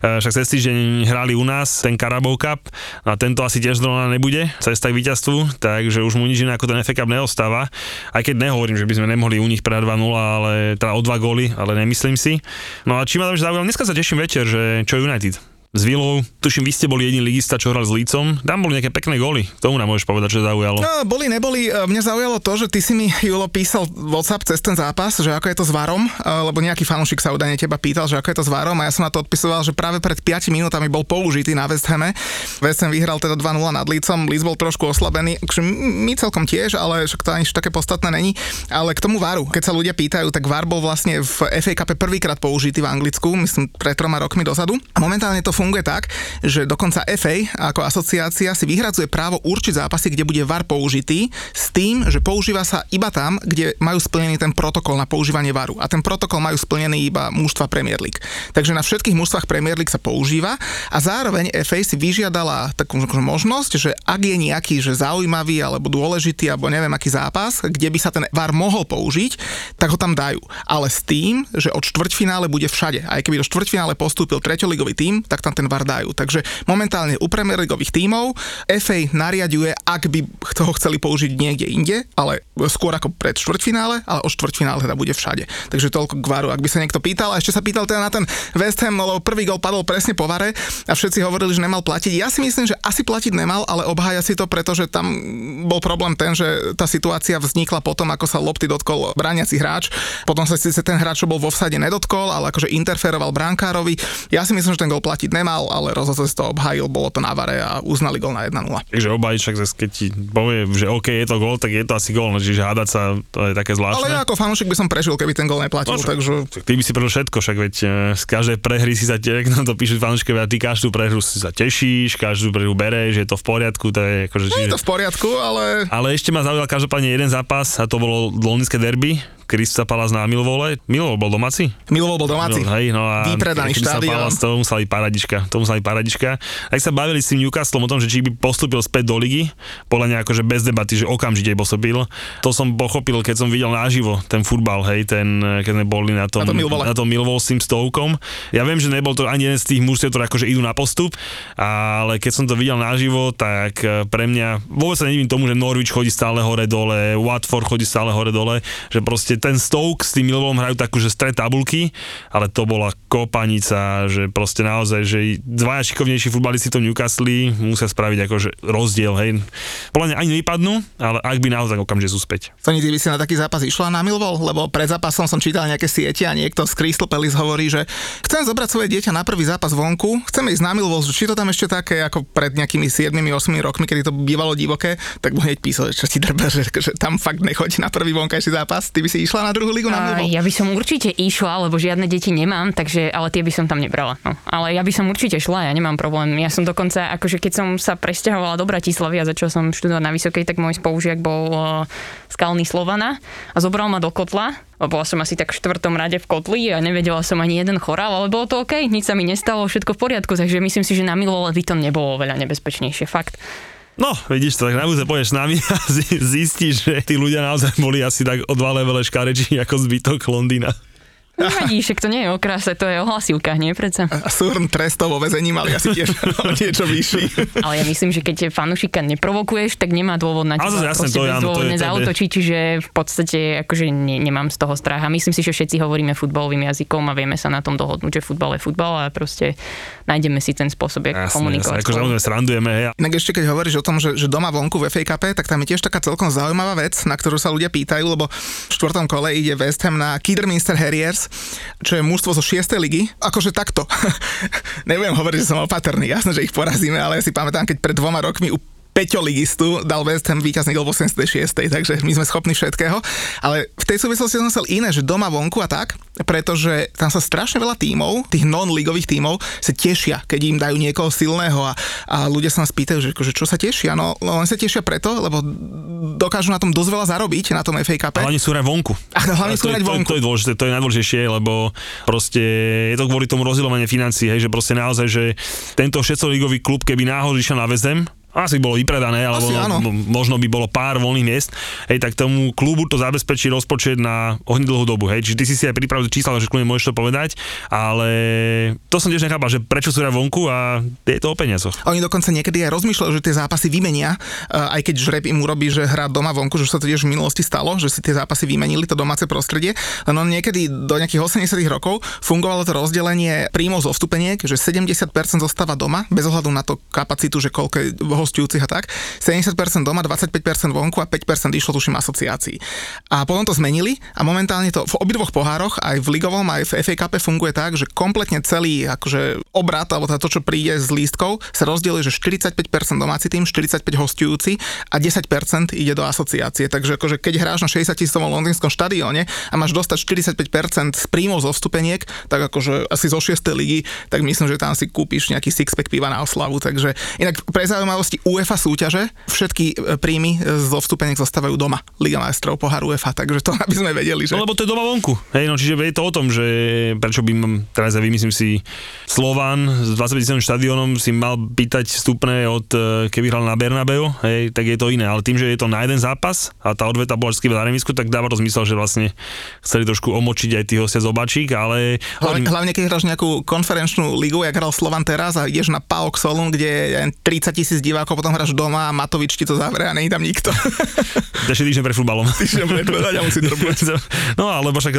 e, však cez týždeň hrali u nás ten Carabao Cup a tento asi tiež zrovna nebude cesta k víťazstvu, takže už mu nič iné ako ten FA Cup neostáva. Aj keď nehovorím, že by sme nemohli u nich prehrať 2-0, ale teda o dva góly, ale nemyslím si. No a či ma tam zaujalo, dneska sa teším večer, že čo United s Vilou. Tuším, vy ste boli jediný ligista, čo hral s Lícom. Tam boli nejaké pekné góly. Tomu nám môžeš povedať, čo zaujalo. No, boli, neboli. E, mňa zaujalo to, že ty si mi, Julo, písal WhatsApp cez ten zápas, že ako je to s Varom, e, lebo nejaký fanúšik sa údajne teba pýtal, že ako je to s Varom a ja som na to odpisoval, že práve pred 5 minútami bol použitý na West Hame. West Ham vyhral teda 2-0 nad Lícom, Líc bol trošku oslabený, akože my celkom tiež, ale však to ani také podstatné není. Ale k tomu Varu, keď sa ľudia pýtajú, tak Var bol vlastne v FA Cup prvýkrát použitý v Anglicku, myslím pred troma rokmi dozadu. A momentálne to funguje funguje tak, že dokonca FA ako asociácia si vyhradzuje právo určiť zápasy, kde bude VAR použitý, s tým, že používa sa iba tam, kde majú splnený ten protokol na používanie VARu. A ten protokol majú splnený iba mužstva Premier League. Takže na všetkých mužstvách Premier League sa používa a zároveň FA si vyžiadala takú možnosť, že ak je nejaký že zaujímavý alebo dôležitý alebo neviem aký zápas, kde by sa ten VAR mohol použiť, tak ho tam dajú. Ale s tým, že od štvrťfinále bude všade. Aj keby do štvrťfinále postúpil treťoligový tím, tak tam ten VAR dajú. Takže momentálne u Premier Leagueových tímov FA nariaduje, ak by toho chceli použiť niekde inde, ale skôr ako pred štvrťfinále, ale od štvrťfinále teda bude všade. Takže toľko k VARu. Ak by sa niekto pýtal, a ešte sa pýtal teda na ten West Ham, no lebo prvý gol padol presne po VARe a všetci hovorili, že nemal platiť. Ja si myslím, že asi platiť nemal, ale obhája si to, pretože tam bol problém ten, že tá situácia vznikla potom, ako sa lopty dotkol brániaci hráč. Potom sa síce ten hráč, čo bol vo vsade, nedotkol, ale akože interferoval brankárovi. Ja si myslím, že ten gol platiť nemal, ale rozhodca to obhajil, bolo to na vare a uznali gol na 1-0. Takže obaj, však keď ti povie, že OK, je to gol, tak je to asi gol, no, čiže hádať sa, to je také zvláštne. Ale ja ako fanúšik by som prežil, keby ten gol neplatil, no, takže... Tak ty by si prežil všetko, však veď e, z každej prehry si sa te, no to píšu fanúšikovia, ty každú prehru si sa tešíš, každú prehru bereš, je to v poriadku, to je akože... Čiže... Je to v poriadku, ale... Ale ešte ma zaujal každopádne jeden zápas a to bolo londýnske derby, Krista Palace na Milvole. Milvol bol domáci? Milvol bol domáci. Milvol, hej, no a Vypredaný. Palace, to musela byť paradička. To musela byť paradička. Ak sa bavili s tým Newcastle o tom, že či by postúpil späť do ligy, podľa mňa akože bez debaty, že okamžite postúpil. To som pochopil, keď som videl naživo ten futbal, hej, ten, keď sme boli na tom, na tom Milvol s tým Stovkom. Ja viem, že nebol to ani jeden z tých mužstiev, ktoré akože idú na postup, ale keď som to videl naživo, tak eh, pre mňa vôbec sa nedivím tomu, že Norwich chodí stále hore dole, Watford chodí stále hore dole, že proste ten Stoke s tým Milvom hrajú takú, že stred tabulky, ale to bola kopanica, že proste naozaj, že dvaja šikovnejší futbalisti to Newcastle musia spraviť akože rozdiel, hej. Podľa mňa ani nevypadnú, ale ak by naozaj okamžite sú späť. To ty by si na taký zápas išla na Milvol, lebo pred zápasom som čítal nejaké siete a niekto z Crystal Palace hovorí, že chcem zobrať svoje dieťa na prvý zápas vonku, chceme ísť na Milvol, či to tam ešte také ako pred nejakými 7-8 rokmi, kedy to bývalo divoké, tak mu hneď písal, čo ti drbe, že, že tam fakt nechoď na prvý vonkajší zápas. Ty by si išla na druhú ligu na Milvol? Ja by som určite išla, lebo žiadne deti nemám, takže, ale tie by som tam nebrala. No. Ale ja by som určite šla, ja nemám problém. Ja som dokonca, akože keď som sa presťahovala do Bratislavy a začal som študovať na Vysokej, tak môj spolužiak bol uh, skalný Slovana a zobral ma do kotla bola som asi tak v štvrtom rade v kotli a nevedela som ani jeden chorál, ale bolo to OK, nič sa mi nestalo, všetko v poriadku, takže myslím si, že na Milole by to nebolo veľa nebezpečnejšie, fakt. No, vidíš to, tak na budúce pôjdeš s nami a zistíš, že tí ľudia naozaj boli asi tak o dva levele škarečí ako zbytok Londýna. Nevadí, však to nie je o kráse, to je o hlasivkách, nie predsa. A súhrn trestov vo väzení mali asi tiež niečo vyšší. Ale ja myslím, že keď fanúšika neprovokuješ, tak nemá dôvod na teba jasne, to, áno, to je, zautočiť, čiže v podstate akože ne, nemám z toho strach. A myslím si, že všetci hovoríme futbalovým jazykom a vieme sa na tom dohodnúť, že futbal je futbal a proste nájdeme si ten spôsob, ako komunikovať. Jasne, akože srandujeme. Hej. Ešte keď hovoríš o tom, že, že doma vonku v FA Cup, tak tam je tiež taká celkom zaujímavá vec, na ktorú sa ľudia pýtajú, lebo v štvrtom kole ide West Ham na Kidderminster Harriers čo je mužstvo zo 6. ligy. Akože takto. Nebudem hovoriť, že som opatrný, jasné, že ich porazíme, ale ja si pamätám, keď pred dvoma rokmi peťoligistu dal West Ham víťazný gol v 86. Takže my sme schopní všetkého. Ale v tej súvislosti som chcel iné, že doma vonku a tak, pretože tam sa strašne veľa tímov, tých non-ligových tímov, sa tešia, keď im dajú niekoho silného a, a ľudia sa nás pýtajú, že, že čo sa tešia. No, no oni sa tešia preto, lebo dokážu na tom dosť veľa zarobiť, na tom FA Cup. Hlavne sú hrať vonku. A hlavne sú hrať vonku. To, to, je dôležité, to je najdôležitejšie, lebo proste je to kvôli tomu rozdielovanie financií, hej, že proste naozaj, že tento šesťoligový klub, keby náhodou išiel na väzem, asi bolo vypredané, alebo možno by bolo pár voľných miest, hej, tak tomu klubu to zabezpečí rozpočet na ohni dlhú dobu, hej, čiže ty si si aj pripravil čísla, že kľudne môžeš to povedať, ale to som tiež nechápal, že prečo sú vonku a je to o peniazoch. Oni dokonca niekedy aj rozmýšľajú, že tie zápasy vymenia, aj keď žreb im urobí, že hrá doma vonku, že sa to tiež v minulosti stalo, že si tie zápasy vymenili to domáce prostredie, len on niekedy do nejakých 80 rokov fungovalo to rozdelenie príjmov zo vstupeniek, že 70% zostáva doma, bez ohľadu na to kapacitu, že koľko hostujúcich a tak, 70% doma, 25% vonku a 5% išlo tuším asociácií. A potom to zmenili a momentálne to v obidvoch pohároch, aj v ligovom, aj v FA Cup funguje tak, že kompletne celý akože obrat, alebo teda to, čo príde z lístkov, sa rozdieluje, že 45% domáci tým, 45 hostujúci a 10% ide do asociácie. Takže akože keď hráš na 60 tisícovom londýnskom štadióne a máš dostať 45% z príjmov zo vstupeniek, tak akože asi zo 6. ligy, tak myslím, že tam si kúpiš nejaký sixpack piva na oslavu. Takže inak pre zaujímavosti UEFA súťaže všetky e, príjmy zo vstupeniek zostávajú doma. Liga majstrov, pohár UEFA, takže to aby sme vedeli, že... No lebo to je doma vonku. Hej, no čiže je to o tom, že prečo by, teraz ja vymyslím si, Slovan s 20 štadiónom si mal pýtať vstupné od, e, keby hral na Bernabeu, hej, tak je to iné. Ale tým, že je to na jeden zápas a tá odveta bola vždy v remisku, tak dáva to zmysel, že vlastne chceli trošku omočiť aj tých hostia z obačík, ale... Hlavne, hlavne keď hráš nejakú konferenčnú ligu, jak hral Slovan teraz a ideš na PAOK Solun, kde je 30 tisíc divákov, potom hráš doma a Matovič ti to zavrie a není tam nikto. Ďalší týždeň pre futbalom. Týždeň No alebo však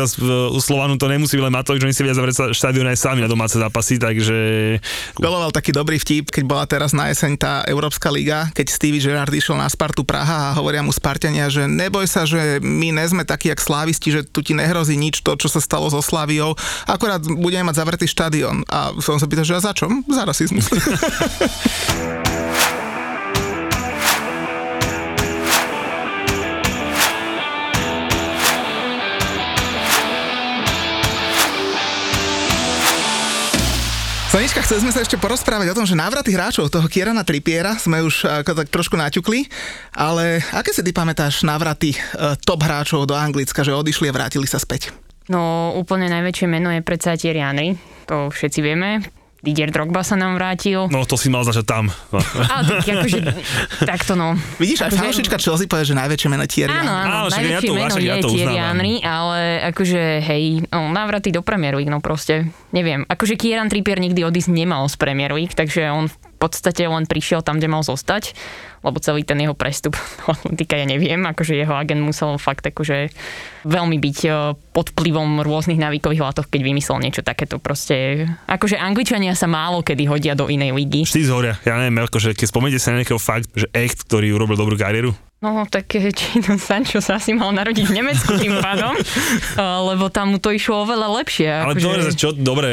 u Slovanu to nemusí byť len Matovič, oni si vedia zavrieť štadión aj sami na domáce zápasy, takže... Goloval taký dobrý vtip, keď bola teraz na jeseň tá Európska liga, keď Stevie Gerrard išiel na Spartu Praha a hovoria mu Spartania, že neboj sa, že my nezme takí jak slávisti, že tu ti nehrozí nič to, čo sa stalo so Slaviou, akorát budeme mať zavretý štadión. A som sa pýtal, že a za čo? Za rasizmus. Chceli sme sa ešte porozprávať o tom, že návraty hráčov toho Kierana Tripiera sme už ako tak trošku naťukli, ale aké si ty pamätáš návraty uh, top hráčov do Anglicka, že odišli a vrátili sa späť? No úplne najväčšie meno je predsa Thierry Henry, to všetci vieme. Didier Drogba sa nám vrátil. No to si mal začať tam. Ale tak akože, takto no. Vidíš, aj akože, fanúšička Chelsea povie, že najväčšie meno Thierry Áno, áno, áno najväčšie ja to, meno ja je Thierry Henry, ale akože hej, no, návraty do Premier League, no proste, neviem. Akože Kieran Trippier nikdy odísť nemal z Premier League, takže on podstate len prišiel tam, kde mal zostať lebo celý ten jeho prestup do Atletika ja neviem, akože jeho agent musel fakt akože veľmi byť e, pod vplyvom rôznych návykových látok, keď vymyslel niečo takéto proste. Akože Angličania sa málo kedy hodia do inej ligy. Vždy zhoria, ja neviem, akože keď spomeniete sa na nejakého fakt, že echt, ktorý urobil dobrú kariéru, No, tak Jadon Sancho sa asi mal narodiť v Nemecku tým pádom, lebo tam mu to išlo oveľa lepšie. Ale akože... dobre, čo, dobre,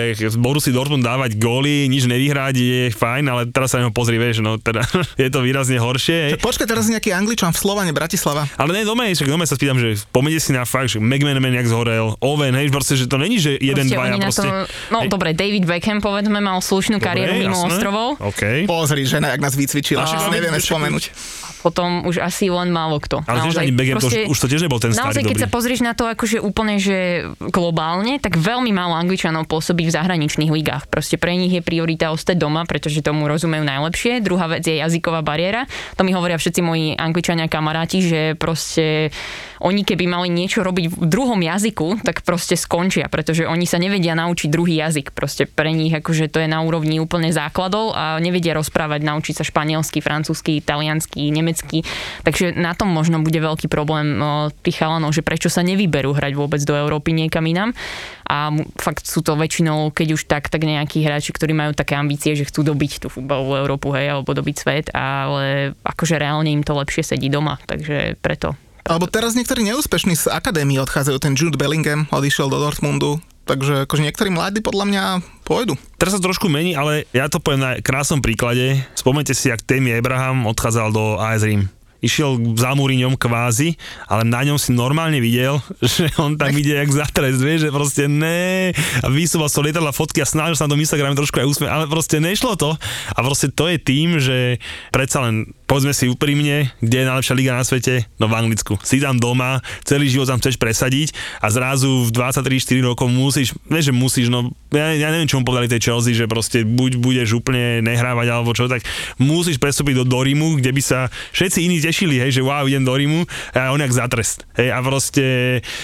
si Dortmund dávať góly, nič nevyhrať je fajn, ale teraz sa neho pozri, vieš, no teda je to výrazne horšie. Čo, počkaj, teraz nejaký Angličan v Slovane, Bratislava. Ale ne, doma, však doma sa spýtam, že pomede si na fakt, že McManaman jak zhorel, Owen, hej, proste, že to není, že jeden, proste dvaja, proste. To, no hej. dobre, David Beckham, povedzme, mal slušnú dobre, kariéru mimo jasné. ostrovov. Okay. Pozri, žena, jak nás vycvičila, a... nevieme spomenúť potom už asi len málo kto. Ale naozaj, ani Beckham, proste, to, už to tiež nebol ten starý Naozaj, keď dobrý. sa pozrieš na to akože úplne, že globálne, tak veľmi málo Angličanov pôsobí v zahraničných ligách. Proste pre nich je priorita ostať doma, pretože tomu rozumejú najlepšie. Druhá vec je jazyková bariéra. To mi hovoria všetci moji Angličania kamaráti, že proste oni keby mali niečo robiť v druhom jazyku, tak proste skončia, pretože oni sa nevedia naučiť druhý jazyk. Proste pre nich akože to je na úrovni úplne základov a nevedia rozprávať, naučiť sa španielsky, francúzsky, italiansky, nemecký. Takže na tom možno bude veľký problém tých chalanov, že prečo sa nevyberú hrať vôbec do Európy niekam inám. A fakt sú to väčšinou, keď už tak, tak nejakí hráči, ktorí majú také ambície, že chcú dobiť tú futbalovú Európu, hej, alebo dobiť svet, ale akože reálne im to lepšie sedí doma, takže preto alebo teraz niektorí neúspešní z akadémie odchádzajú. Ten Jude Bellingham odišiel do Dortmundu, takže akože niektorí mladí podľa mňa pôjdu. Teraz sa trošku mení, ale ja to poviem na krásnom príklade. Spomente si, ak Temi Abraham odchádzal do AS Rím išiel za Múriňom kvázi, ale na ňom si normálne videl, že on tam ide jak zatres, vieš, že proste ne. A vysúval so lietadla fotky a snažil sa na tom Instagrame trošku aj úsmieť, ale proste nešlo to. A proste to je tým, že predsa len povedzme si úprimne, kde je najlepšia liga na svete? No v Anglicku. Si tam doma, celý život tam chceš presadiť a zrazu v 23-4 rokov musíš, nie že musíš, no ja, ja neviem, čo mu povedali tej Chelsea, že proste buď budeš úplne nehrávať alebo čo, tak musíš prestúpiť do Dorimu, kde by sa všetci iní tešili, hej, že wow, idem do Rímu a on jak za trest. Hej, a proste,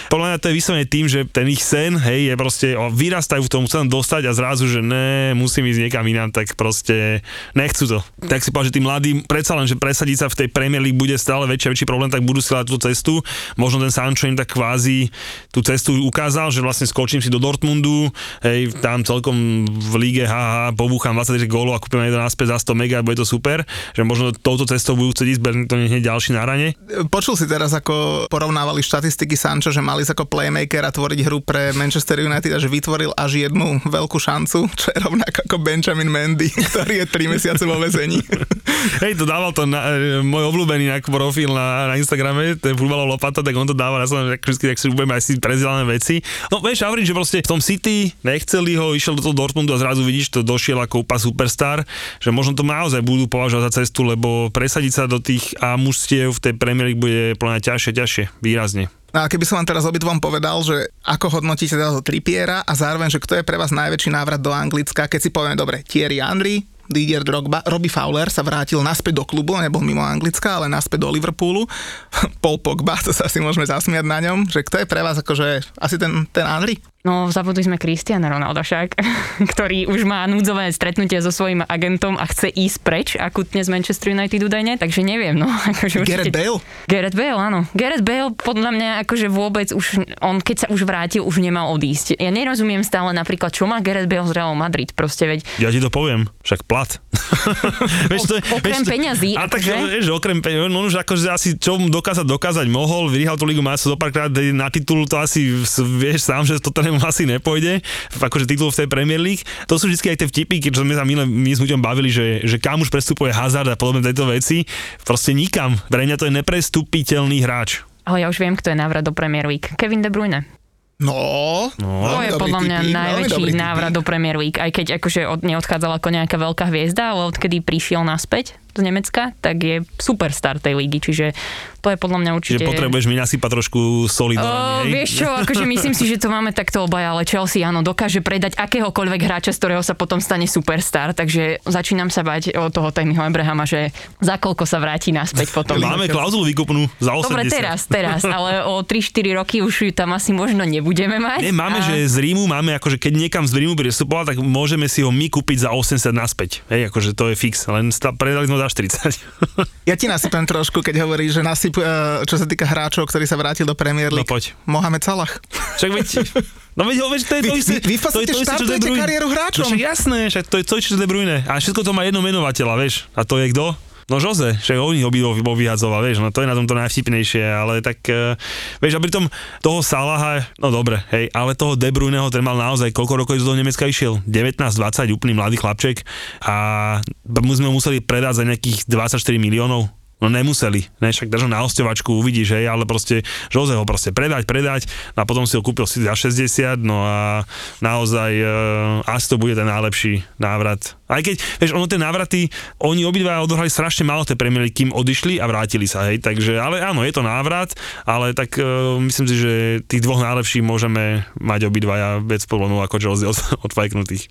podľa mňa to je vyslovene tým, že ten ich sen, hej, je proste, o, vyrastajú v tom, chcú dostať a zrazu, že ne, musím ísť niekam inám, tak proste nechcú to. Tak si povedal, že tí mladí, predsa len, že presadiť sa v tej Premier League bude stále väčší a väčší problém, tak budú si tú cestu. Možno ten Sancho im tak kvázi tú cestu ukázal, že vlastne skočím si do Dortmundu, hej, tam celkom v líge haha, pobúcham 20 gólov a kúpim jeden naspäť za 100 mega bude to super, že možno touto cestou budú chcieť ísť, to nie je ďalší na rane. Počul si teraz, ako porovnávali štatistiky Sancho, že mali ako playmaker a tvoriť hru pre Manchester United a že vytvoril až jednu veľkú šancu, čo je rovnako ako Benjamin Mendy, ktorý je 3 mesiace vo vezení. Hej, to dával to na, e, môj obľúbený profil na, na Instagrame, ten futbalov lopata, tak on to dával, ja som vždy, tak si budeme aj si prezdielané veci. No vieš, hovorím, že proste v tom City nechceli ho, išiel do toho Dortmundu a zrazu vidíš, to došiel ako úplne superstar, že možno to naozaj budú považovať za cestu, lebo presadiť sa do tých a mužstiev v tej Premier League bude plne ťažšie, ťažšie, výrazne. No a keby som vám teraz obidvom povedal, že ako hodnotíte toho Tripiera a zároveň, že kto je pre vás najväčší návrat do Anglicka, keď si povieme, dobre, Thierry Henry, Didier Drogba, Robbie Fowler sa vrátil naspäť do klubu, nebol mimo Anglicka, ale naspäť do Liverpoolu. Paul Pogba, to sa asi môžeme zasmiať na ňom, že kto je pre vás akože asi ten, ten Henry? No, zabudli sme Cristiana Ronaldo však, ktorý už má núdzové stretnutie so svojím agentom a chce ísť preč akutne z Manchester United údajne, takže neviem, no. Akože Gareth Bale? Gareth Bale, áno. Gareth Bale podľa mňa akože vôbec už, on keď sa už vrátil, už nemal odísť. Ja nerozumiem stále napríklad, čo má Gareth Bale z Real Madrid, proste veď. Ja ti to poviem, však plat. vieš, to okrem vieš, peňazí. A tak, že? vieš, okrem peňazí, no už akože asi čo dokázať, dokázať mohol, vyhral tú ligu sa párkrát na titul, to asi vieš sám, že to mu asi nepôjde, akože titul v tej Premier League. To sú vždy aj tie vtipy, keď sme sa my, my s ľuďom bavili, že, že kam už prestupuje Hazard a podobné tejto veci. Proste nikam. Pre mňa to je neprestupiteľný hráč. Ale ja už viem, kto je návrat do Premier League. Kevin De Bruyne. No, no, to je podľa mňa typík, najväčší návrat do Premier League, aj keď akože od, neodchádzal ako nejaká veľká hviezda, ale odkedy prišiel naspäť z Nemecka, tak je superstar tej ligy, čiže to je podľa mňa určite... Že potrebuješ mi nasypať trošku soli do Vieš čo, akože myslím si, že to máme takto obaja, ale Chelsea áno, dokáže predať akéhokoľvek hráča, z ktorého sa potom stane superstar, takže začínam sa bať o toho Tammyho Abrahama, že za koľko sa vráti naspäť potom. Máme klauzulu vykupnú za 80. Dobre, teraz, teraz, ale o 3-4 roky už tam asi možno nebudeme mať. Nie, máme, a... že z Rímu máme, akože keď niekam z Rímu prestupoval, tak môžeme si ho my kúpiť za 80 naspäť. Hej, akože to je fix, len predali sme za 40. Ja ti nasypem trošku, keď hovoríš, že nasyp, e, čo sa týka hráčov, ktorý sa vrátil do Premier no League. No poď. Mohamed Salah. Však veď, no veď, veď to je to isté. Vy, vy, vy to, je to isté, kariéru hráčom. No však jasné, však to je to, čo De Bruyne. A všetko to má jedno menovateľa, vieš. A to je kto? No Jose, že oni ho by vyhadzoval, vieš, no to je na tomto najvtipnejšie, ale tak, uh, vieš, a pritom toho Salaha, no dobre, hej, ale toho De Bruyneho, ten mal naozaj, koľko rokov do Nemecka išiel? 19-20, úplný mladý chlapček a my sme museli predať za nejakých 24 miliónov, No nemuseli, ne, však držal na osťovačku, uvidíš, hej, ale proste Jose ho proste predať, predať a potom si ho kúpil si za 60, no a naozaj uh, asi to bude ten najlepší návrat. Aj keď, vieš, ono tie návraty, oni obidva odohrali strašne málo tej Premier kým odišli a vrátili sa, hej, takže, ale áno, je to návrat, ale tak uh, myslím si, že tých dvoch najlepších môžeme mať obidvaja vec povolnú ako Jose od, odfajknutých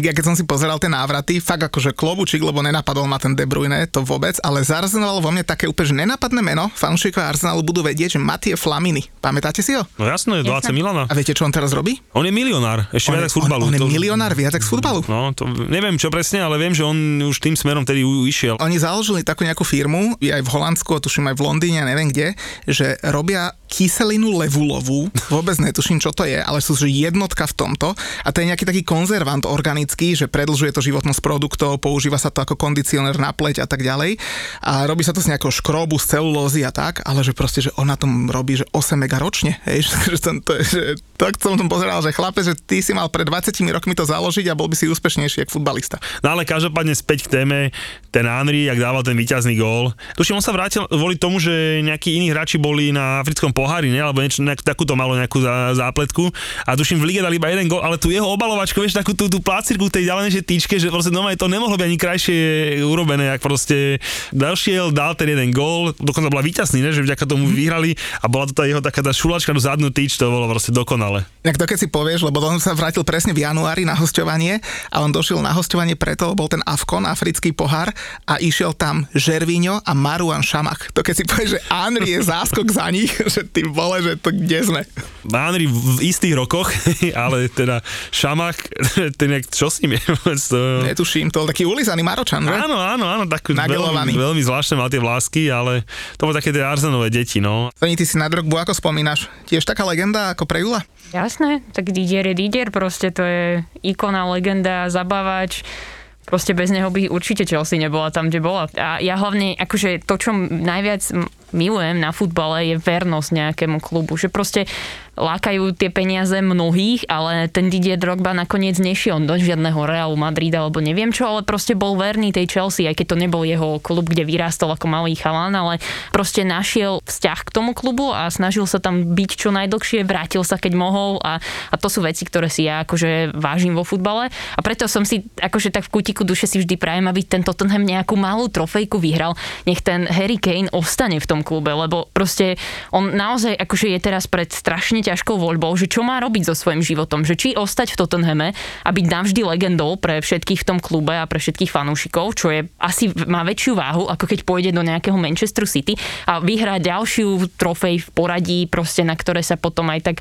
ja keď som si pozeral tie návraty, fakt akože klobučík, lebo nenapadol ma ten De Bruyne, to vôbec, ale zarezonovalo vo mne také úplne nenapadné meno. Fanúšikovia Arsenalu budú vedieť, že Matie Flamini. Pamätáte si ho? No jasné, do AC Milana. A viete, čo on teraz robí? On je milionár, ešte viac z futbalu. On, on je to... milionár viac z futbalu. No, to neviem čo presne, ale viem, že on už tým smerom tedy išiel. Oni založili takú nejakú firmu, aj v Holandsku, tuším aj v Londýne, neviem kde, že robia kyselinu levulovú, vôbec netuším, čo to je, ale sú že jednotka v tomto a to je nejaký taký konzervant organický, že predlžuje to životnosť produktov, používa sa to ako kondicionér na pleť a tak ďalej a robí sa to z nejakého škrobu, z celulózy a tak, ale že proste, že on na tom robí, že 8 mega ročne, hej, že, to, to, že tak som tom pozeral, že chlape, že ty si mal pred 20 rokmi to založiť a bol by si úspešnejší ako futbalista. No ale každopádne späť k téme, ten Henry, jak dával ten víťazný gól. Tuším, on sa vrátil kvôli tomu, že nejakí iní hráči boli na africkom pohári, ne? alebo niečo, nejak, takúto malo nejakú zá, zápletku a tuším v lige dali iba jeden gol, ale tu jeho obalovačku, vieš, takú tú, tú plácirku tej ďalejšej týčke, že proste doma to nemohlo byť ani krajšie urobené, ak proste dalšiel, dal ten jeden gól, dokonca bola víťazný, ne? že vďaka tomu vyhrali a bola to tá jeho taká tá šulačka do zadnú týč, to bolo proste dokonale. Jak to keď si povieš, lebo on sa vrátil presne v januári na hostovanie a on došiel na hostovanie preto, bol ten Afkon, africký pohár a išiel tam Žervíňo a Maruan Šamach. To keď si povieš, že Henry je záskok za nich, že ty vole, že to kde sme. Henry v istých rokoch, ale teda Šamach, ten jak, čo s ním je? To... Netuším, to bol taký ulizaný Maročan, že? Áno, áno, áno, tak veľmi, veľmi zvláštne mal tie vlásky, ale to boli také tie Arzenové deti, no. Pani, ty si na Drogbu ako spomínaš? Tiež taká legenda ako pre Jula? Jasné, tak Didier je Didier, proste to je ikona, legenda, zabávač proste bez neho by určite Chelsea nebola tam, kde bola. A ja hlavne, akože to, čo najviac milujem na futbale, je vernosť nejakému klubu. Že proste lákajú tie peniaze mnohých, ale ten Didier Drogba nakoniec nešiel do žiadneho Realu Madrid alebo neviem čo, ale proste bol verný tej Chelsea, aj keď to nebol jeho klub, kde vyrástol ako malý chalán, ale proste našiel vzťah k tomu klubu a snažil sa tam byť čo najdlhšie, vrátil sa keď mohol a, a to sú veci, ktoré si ja akože vážim vo futbale a preto som si akože tak v kutiku duše si vždy prajem, aby ten Tottenham nejakú malú trofejku vyhral. Nech ten Harry Kane ostane v tom klube, lebo proste on naozaj akože je teraz pred strašne ťažkou voľbou, že čo má robiť so svojím životom, že či ostať v Tottenhame a byť navždy legendou pre všetkých v tom klube a pre všetkých fanúšikov, čo je asi má väčšiu váhu, ako keď pôjde do nejakého Manchester City a vyhrá ďalšiu trofej v poradí, proste na ktoré sa potom aj tak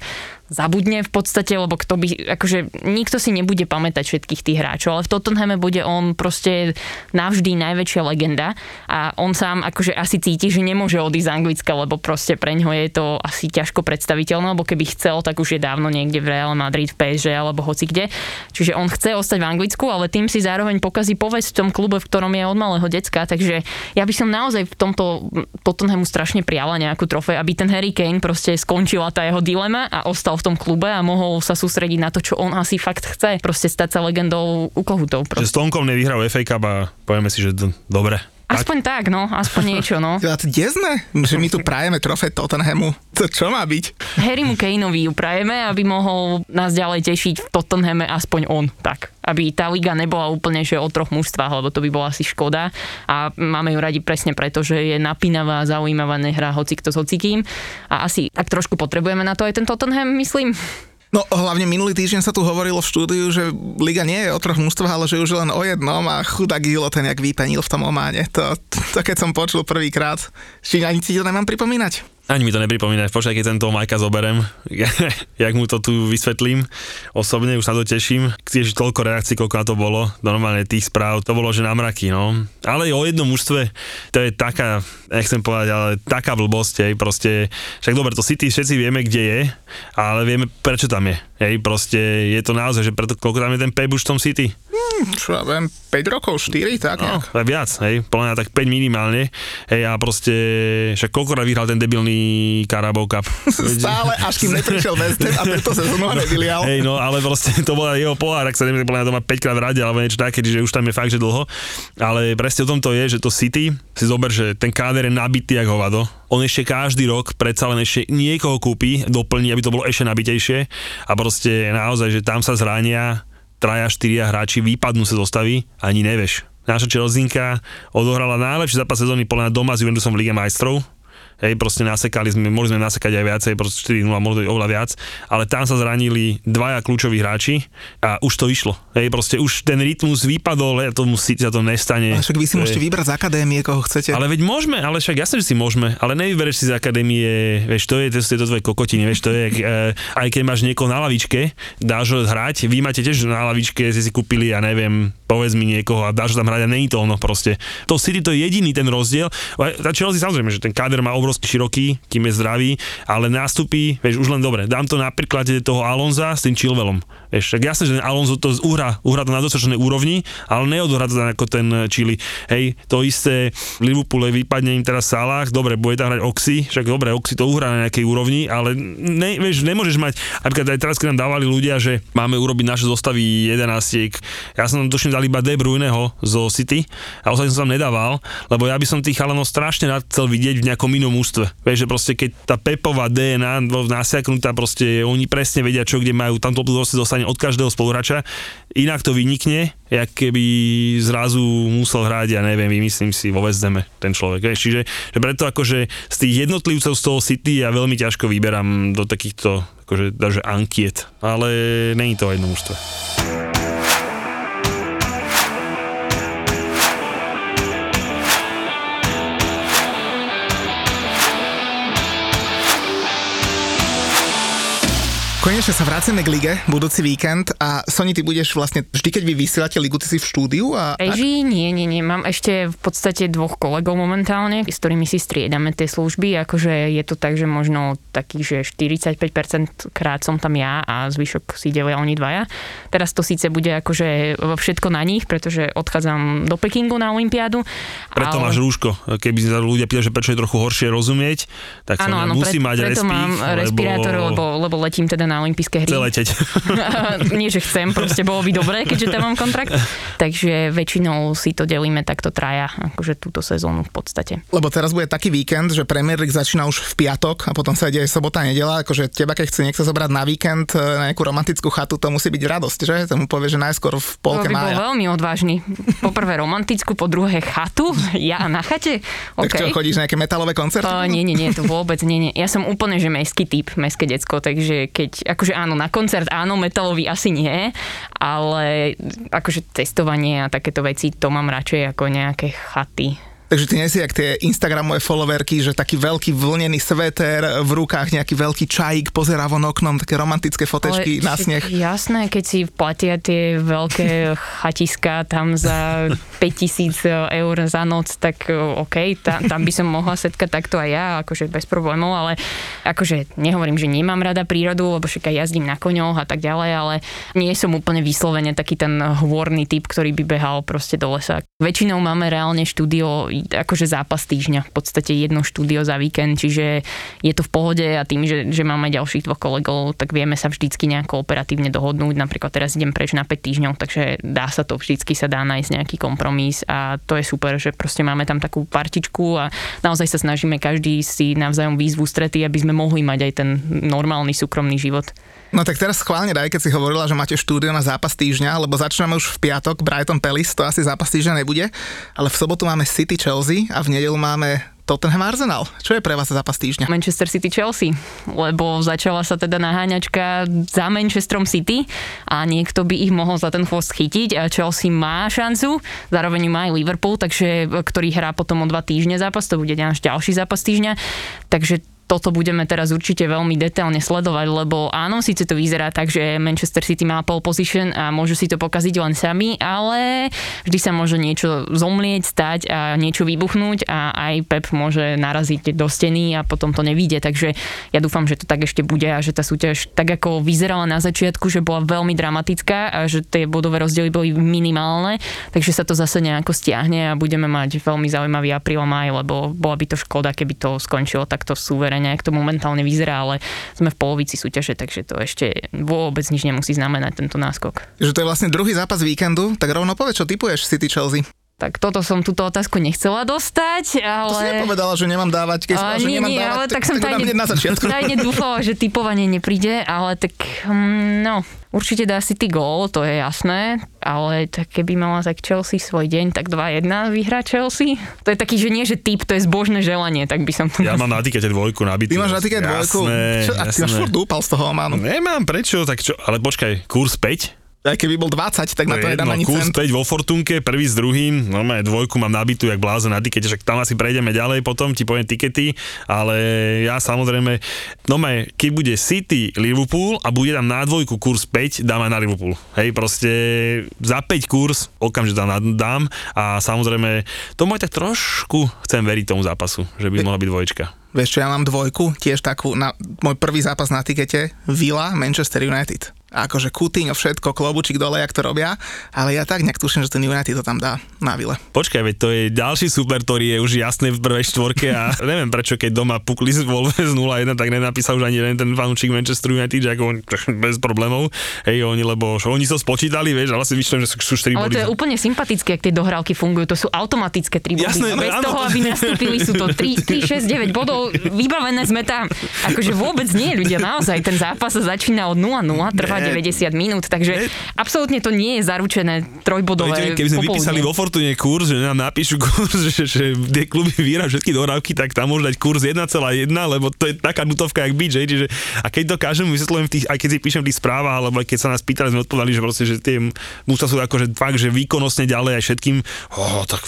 zabudne v podstate, lebo kto by, akože nikto si nebude pamätať všetkých tých hráčov, ale v Tottenhame bude on proste navždy najväčšia legenda a on sám akože asi cíti, že nemôže odísť z Anglicka, lebo proste pre ňo je to asi ťažko predstaviteľné, lebo keby chcel, tak už je dávno niekde v Real Madrid, v PSG alebo hoci kde. Čiže on chce ostať v Anglicku, ale tým si zároveň pokazí povesť v tom klube, v ktorom je od malého decka, takže ja by som naozaj v tomto Tottenhamu strašne prijala nejakú trofej, aby ten Harry Kane proste skončila tá jeho dilema a ostal zostal v tom klube a mohol sa sústrediť na to, čo on asi fakt chce. Proste stať sa legendou u kohutov. Že s Tonkom nevyhral FA Cup a povieme si, že d- dobre. Aspoň tak, no, aspoň niečo, no. Ja, kde sme? Že my tu prajeme trofej Tottenhamu. To čo má byť? Harrymu Kaneovi ju prajeme, aby mohol nás ďalej tešiť v Tottenhame aspoň on, tak. Aby tá liga nebola úplne, že o troch mužstvách, lebo to by bola asi škoda. A máme ju radi presne preto, že je napínavá, zaujímavá, nehrá hoci kto s hocikým. A asi tak trošku potrebujeme na to aj ten Tottenham, myslím. No hlavne minulý týždeň sa tu hovorilo v štúdiu, že liga nie je o troch mužstvách, ale že už len o jednom a chudák Gilo ten jak vypenil v tom Ománe. To, to keď som počul prvýkrát, či ani si to nemám pripomínať. Ani mi to nepripomína, počkaj, keď tento Majka zoberem, jak mu to tu vysvetlím. Osobne už sa to teším. Tiež toľko reakcií, koľko na to bolo, normálne tých správ, to bolo, že na mraky, no. Ale o jednom mužstve, to je taká, nechcem povedať, ale taká blbosť, hej, proste, však dobre, to City všetci vieme, kde je, ale vieme, prečo tam je. Hej, proste je to naozaj, že preto, koľko tam je ten Pep už v tom City? Hmm, čo ja viem, 5 rokov, 4, tak no, nejak. viac, hej, podľa mňa tak 5 minimálne. Hej, a proste, však koľko vyhral ten debilný Carabao Cup? Stále, až kým neprišiel West Ham a tento sezónu ho nevylial. Hej, no, ale proste to bola jeho pohár, ak sa neviem, podľa mňa to má 5 krát v rade, alebo niečo také, že už tam je fakt, že dlho. Ale presne o tom to je, že to City, si zober, že ten káder je nabitý ako hovado, on ešte každý rok predsa len ešte niekoho kúpi, doplní, aby to bolo ešte nabitejšie a proste naozaj, že tam sa zrania traja, štyria hráči, vypadnú sa zostaví, ani nevieš. Naša Čelzinka odohrala najlepší zápas sezóny podľa doma s Juventusom v Lige majstrov, hej, proste nasekali sme, mohli sme nasekať aj viacej, proste 4-0, možno oveľa viac, ale tam sa zranili dvaja kľúčoví hráči a už to išlo, hej, proste už ten rytmus vypadol, ja tomu si sa to nestane. Ale však vy si môžete vybrať z akadémie, koho chcete. Ale veď môžeme, ale však jasne, že si môžeme, ale nevybereš si z akadémie, vieš, to je, to je to tvoje kokotiny, vieš, to je, e, aj keď máš niekoho na lavičke, dáš ho hrať, vy máte tiež na lavičke, si si kúpili, ja neviem, povedz mi niekoho a dáš ho tam hrať a není to ono proste. To City to je jediný ten rozdiel. Tá Chelsea samozrejme, že ten káder má obrovský široký, kým je zdravý, ale nástupí, vieš, už len dobre. Dám to na príklade toho Alonza s tým Chilvelom. Vieš, tak jasné, že ten Alonso to uhra, uhra to na dostatočnej úrovni, ale neodohrá to ako ten Chili. Hej, to isté Liverpoole vypadne im teraz Salah, dobre, bude tam hrať Oxy, však dobre, Oxy to uhrá na nejakej úrovni, ale ne, vieš, nemôžeš mať, napríklad aj teraz, keď nám dávali ľudia, že máme urobiť naše zostavy 11 ja som tam tuším dal iba De Bruyneho zo City a ostatne som tam nedával, lebo ja by som tých chalanov strašne rád chcel vidieť v nejakom inom ústve. Vieš, že proste keď tá Pepová DNA nasiaknutá, proste oni presne vedia, čo kde majú, tam to dostane od každého spoluhráča, inak to vynikne, jak keby zrazu musel hrať, ja neviem, vymyslím si, vo Vezdeme ten človek. Vieš, čiže že preto akože z tých jednotlivcov z toho City ja veľmi ťažko vyberám do takýchto akože, ankiet, ale není to jedno mužstvo. Konečne sa vraciame k lige budúci víkend a Soni, ty budeš vlastne vždy, keď vy vysielate ligu, ty si v štúdiu? A, Režii? Nie, nie, nie. Mám ešte v podstate dvoch kolegov momentálne, s ktorými si striedame tie služby. Akože je to tak, že možno taký, že 45% krát som tam ja a zvyšok si delia oni dvaja. Teraz to síce bude akože všetko na nich, pretože odchádzam do Pekingu na Olympiádu. Preto ale... máš rúško. Keby sa ľudia pýtali, že prečo je trochu horšie rozumieť, tak sa musí pre, mať preto respík, mám respirátor, lebo, lebo letím teda na na olympijské hry. Chce leteť. Nie, že chcem, proste bolo by dobré, keďže tam mám kontrakt. Takže väčšinou si to delíme takto traja, akože túto sezónu v podstate. Lebo teraz bude taký víkend, že Premier League začína už v piatok a potom sa ide sobota, nedela, akože teba, keď chce niekto zobrať na víkend e, na nejakú romantickú chatu, to musí byť radosť, že? Tomu povie, že najskôr v polke to by mája. bol veľmi odvážny. Po prvé romantickú, po druhé chatu, ja na chate. Okay. Tak čo, chodíš na nejaké metalové koncerty? Uh, nie, nie, nie, to vôbec nie, nie. Ja som úplne, že mestský typ, mestské decko, takže keď akože áno, na koncert áno, metalový asi nie, ale akože testovanie a takéto veci, to mám radšej ako nejaké chaty Takže ty nie si jak tie Instagramové followerky, že taký veľký vlnený sveter v rukách, nejaký veľký čajík, pozerá von oknom, také romantické fotečky Ale, na sneh. Jasné, keď si platia tie veľké chatiska tam za 5000 eur za noc, tak e, OK, tam, tam by som mohla setkať takto aj ja, akože bez problémov, ale akože nehovorím, že nemám rada prírodu, lebo však aj jazdím na koňoch a tak ďalej, ale nie som úplne vyslovene taký ten hôrny typ, ktorý by behal proste do lesa. Väčšinou máme reálne štúdio akože zápas týždňa, v podstate jedno štúdio za víkend, čiže je to v pohode a tým, že, že máme ďalších dvoch kolegov, tak vieme sa vždycky nejako operatívne dohodnúť. Napríklad teraz idem preč na 5 týždňov, takže dá sa to, vždycky sa dá nájsť nejaký kompromis a to je super, že proste máme tam takú partičku a naozaj sa snažíme každý si navzájom výzvu strety, aby sme mohli mať aj ten normálny súkromný život. No tak teraz schválne daj, keď si hovorila, že máte štúdio na zápas týždňa, lebo začíname už v piatok Brighton Palace, to asi zápas týždňa nebude, ale v sobotu máme City Chelsea a v nedelu máme Tottenham Arsenal. Čo je pre vás zápas týždňa? Manchester City Chelsea, lebo začala sa teda naháňačka za Manchesterom City a niekto by ich mohol za ten chvost chytiť a Chelsea má šancu, zároveň má aj Liverpool, takže, ktorý hrá potom o dva týždne zápas, to bude náš ďalší zápas týždňa, takže toto budeme teraz určite veľmi detailne sledovať, lebo áno, síce to vyzerá tak, že Manchester City má pole position a môžu si to pokaziť len sami, ale vždy sa môže niečo zomlieť, stať a niečo vybuchnúť a aj Pep môže naraziť do steny a potom to nevíde, takže ja dúfam, že to tak ešte bude a že tá súťaž tak ako vyzerala na začiatku, že bola veľmi dramatická a že tie bodové rozdiely boli minimálne, takže sa to zase nejako stiahne a budeme mať veľmi zaujímavý apríl a maj, lebo bola by to škoda, keby to skončilo takto súver suverene, jak to momentálne vyzerá, ale sme v polovici súťaže, takže to ešte vôbec nič nemusí znamenať tento náskok. Že to je vlastne druhý zápas víkendu, tak rovno povedz, čo typuješ City Chelsea. Tak toto som túto otázku nechcela dostať, ale... To si nepovedala, že nemám dávať, keď uh, nie, že nemám nie, dávať, ale tak, tak som tajne, na začiatku. tajne dúfala, že typovanie nepríde, ale tak um, no, určite dá si ty gól, to je jasné, ale tak keby mala tak Chelsea svoj deň, tak 2-1 vyhrá Chelsea. To je taký, že nie, že typ, to je zbožné želanie, tak by som to... Ja mám na tikete dvojku nabitú. Ty máš na tikete dvojku? Čo, a ty máš furt dúpal z toho Ománu. Nemám, prečo, tak čo, ale počkaj, kurz 5? Aj keby bol 20, tak na to nedám ani kurz cent. 5 vo Fortunke, prvý s druhým, normálne dvojku mám nabitú, jak blázen na tikete, však tam asi prejdeme ďalej potom, ti poviem tikety, ale ja samozrejme, normálne, keď bude City Liverpool a bude tam na dvojku kurz 5, dám aj na Liverpool. Hej, proste za 5 kurz okamžite dám, dám a samozrejme, tomu aj tak trošku chcem veriť tomu zápasu, že by mohla byť dvojčka. Vieš čo, ja mám dvojku, tiež takú, na môj prvý zápas na tikete, Villa, Manchester United. Akože Coutinho, všetko, klobučík dole, jak to robia, ale ja tak nejak tuším, že ten United to tam dá na vile. Počkaj, veď to je ďalší super, ktorý je už jasný v prvej štvorke a neviem prečo, keď doma pukli z Wolves 0-1, tak nenapísal už ani jeden ten fanúčik Manchester United, že ako on, bez problémov, hej, oni, lebo oni to spočítali, vieš, ale si myslím, že sú 4 Ale body. to je úplne sympatické, ak tie dohrávky fungujú. To sú automatické 3 body. Jasné, Bez áno, toho, to- aby nastúpili, sú to 3, 3, 6, 9 bodov. Vybavené sme tam. Akože vôbec nie, ľudia, naozaj. Ten zápas sa začína od 0-0, trvá Nie. 90 minút, takže absolútne to nie je zaručené No, trojbodové viete, keby sme popoludne. vypísali vo Fortune kurz, že nám napíšu kurz, že, že tie kluby vyhrá všetky dohrávky, tak tam môžu dať kurz 1,1, lebo to je taká nutovka, jak byť, že, že a keď to každému vysvetľujem v tých, aj keď si píšem v tých správach, alebo keď sa nás pýtali, sme odpovedali, že proste, že tie mústva sú akože fakt, že výkonnostne ďalej aj všetkým, oh, tak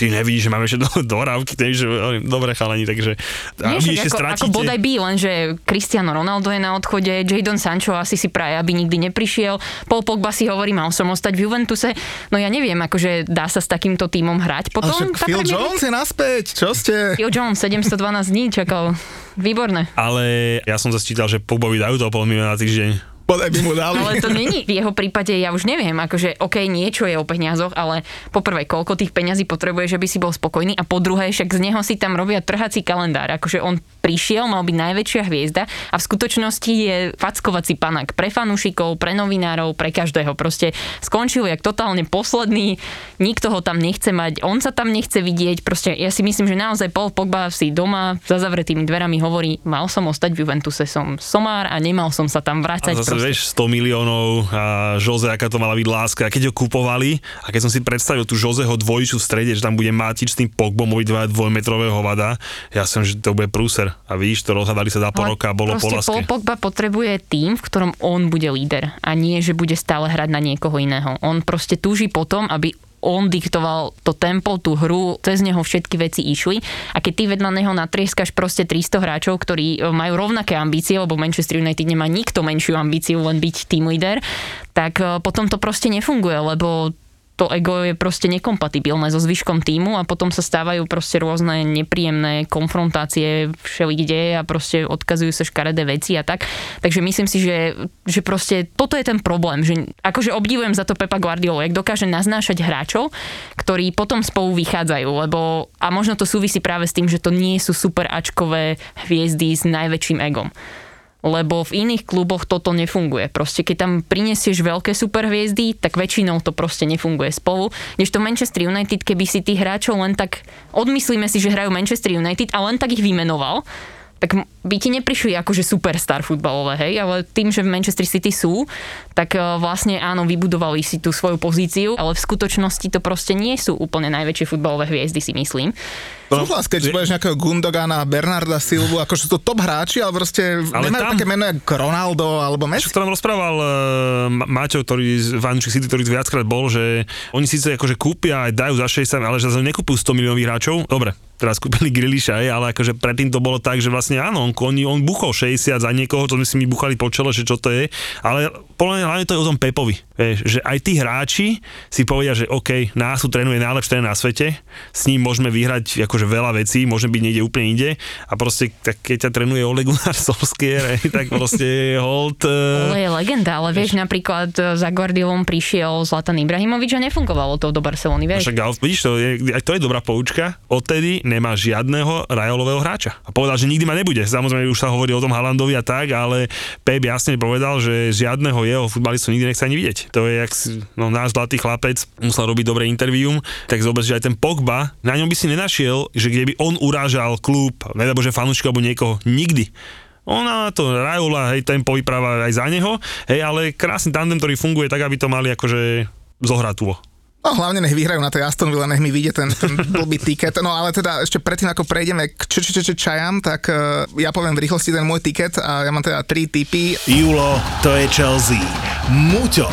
ty nevidíš, že máme ešte do, dohrávky, takže dobre chalani, takže a Nie, vy však ešte ako, ako stratíte. bodaj by, lenže Cristiano Ronaldo je na odchode, Jadon Sancho asi si praje, aby nikdy neprišiel, Paul Pogba si hovorí, mal som ostať v Juventuse, no ja neviem, akože dá sa s takýmto tímom hrať. Potom však tá Phil Jones je naspäť, čo ste? Phil Jones 712 dní čakal. Výborné. Ale ja som zasčítal, že Pogbovi dajú to pol milióna na týždeň. Podaj by mu dali. Ale to není v jeho prípade, ja už neviem, akože OK, niečo je o peniazoch, ale po prvé, koľko tých peňazí potrebuje, že by si bol spokojný a po druhé, však z neho si tam robia trhací kalendár. Akože on prišiel, mal byť najväčšia hviezda a v skutočnosti je fackovací panak pre fanúšikov, pre novinárov, pre každého. Proste skončil jak totálne posledný, nikto ho tam nechce mať, on sa tam nechce vidieť. Proste ja si myslím, že naozaj Paul Pogba si doma za zavretými dverami hovorí, mal som ostať v Juventuse, som somár a nemal som sa tam A vrácať. zase proste. vieš, 100 miliónov a Jose, aká to mala byť láska. A keď ho kupovali a keď som si predstavil tú Joseho dvojiču v strede, že tam bude Matič s tým Pogbom obidva dvojmetrového hovada, ja som, že to bude prúser. A vidíš, to rozhadali sa za pol roka a bolo po láske. Pogba potrebuje tým, v ktorom on bude líder a nie, že bude stále hrať na niekoho iného. On proste túži potom, aby on diktoval to tempo, tú hru, cez neho všetky veci išli. A keď ty vedľa neho natrieskaš proste 300 hráčov, ktorí e, majú rovnaké ambície, lebo Manchester United nemá nikto menšiu ambíciu len byť team leader, tak e, potom to proste nefunguje, lebo to ego je proste nekompatibilné so zvyškom týmu a potom sa stávajú proste rôzne nepríjemné konfrontácie všelikde a proste odkazujú sa škaredé veci a tak. Takže myslím si, že, že proste toto je ten problém, že akože obdivujem za to Pepa Guardiolu, jak dokáže naznášať hráčov, ktorí potom spolu vychádzajú, lebo a možno to súvisí práve s tým, že to nie sú super ačkové hviezdy s najväčším egom lebo v iných kluboch toto nefunguje. Proste keď tam prinesieš veľké superhviezdy, tak väčšinou to proste nefunguje spolu. Kdežto Manchester United, keby si tých hráčov len tak, odmyslíme si, že hrajú Manchester United a len tak ich vymenoval, tak by ti neprišli akože superstar futbalové, hej, ale tým, že v Manchester City sú, tak e, vlastne áno, vybudovali si tú svoju pozíciu, ale v skutočnosti to proste nie sú úplne najväčšie futbalové hviezdy, si myslím. Súhlas, keď povieš nejakého Gundogana, Bernarda Silvu, akože sú to top hráči, ale proste Ale nemajú tam- také meno jak Ronaldo alebo Messi. Čo nám rozprával uh, Maťo, ktorý z Vančík City, ktorý viackrát bol, že oni síce akože kúpia aj dajú za 60, ale že zase nekúpujú 100 miliónových hráčov. Dobre, teraz kúpili Griliša, aj, ale akože predtým to bolo tak, že vlastne áno, on, on, on buchol 60 za niekoho, to sme si my buchali po čele, že čo to je, ale podľa mňa hlavne to je o tom Pepovi, vieš, že aj tí hráči si povedia, že OK, nás tu trénuje najlepší tréner na svete, s ním môžeme vyhrať akože veľa vecí, môžeme byť niekde úplne inde a proste tak, keď ťa trénuje Ole Gunnar Solskjaer, tak proste hold... Uh, Ale je legenda, ale vieš, napríklad e, za Guardiolom prišiel Zlatan Ibrahimovič a nefungovalo to do Barcelony, No vieš. však, ale vidíš, to je, to je dobrá poučka. Odtedy nemá žiadneho rajolového hráča. A povedal, že nikdy ma nebude. Samozrejme, už sa hovorí o tom Halandovi a tak, ale Pep jasne povedal, že žiadneho jeho futbalistu nikdy nechce ani vidieť. To je, jak no, náš zlatý chlapec musel robiť dobré intervium, tak zober, že aj ten Pogba, na ňom by si nenašiel, že kde by on urážal klub, nedabo, že fanúšika alebo niekoho, nikdy. Ona to Rajola, hej, tempo vypráva aj za neho, hej, ale krásny tandem, ktorý funguje tak, aby to mali akože zohratuvo. No hlavne nech vyhrajú na tej Aston Villa, nech mi vyjde ten, ten blbý tiket. No ale teda ešte predtým, ako prejdeme k č- č- č- čajam, tak uh, ja poviem v rýchlosti ten môj tiket a ja mám teda tri typy. Julo, to je Chelsea. Muťo,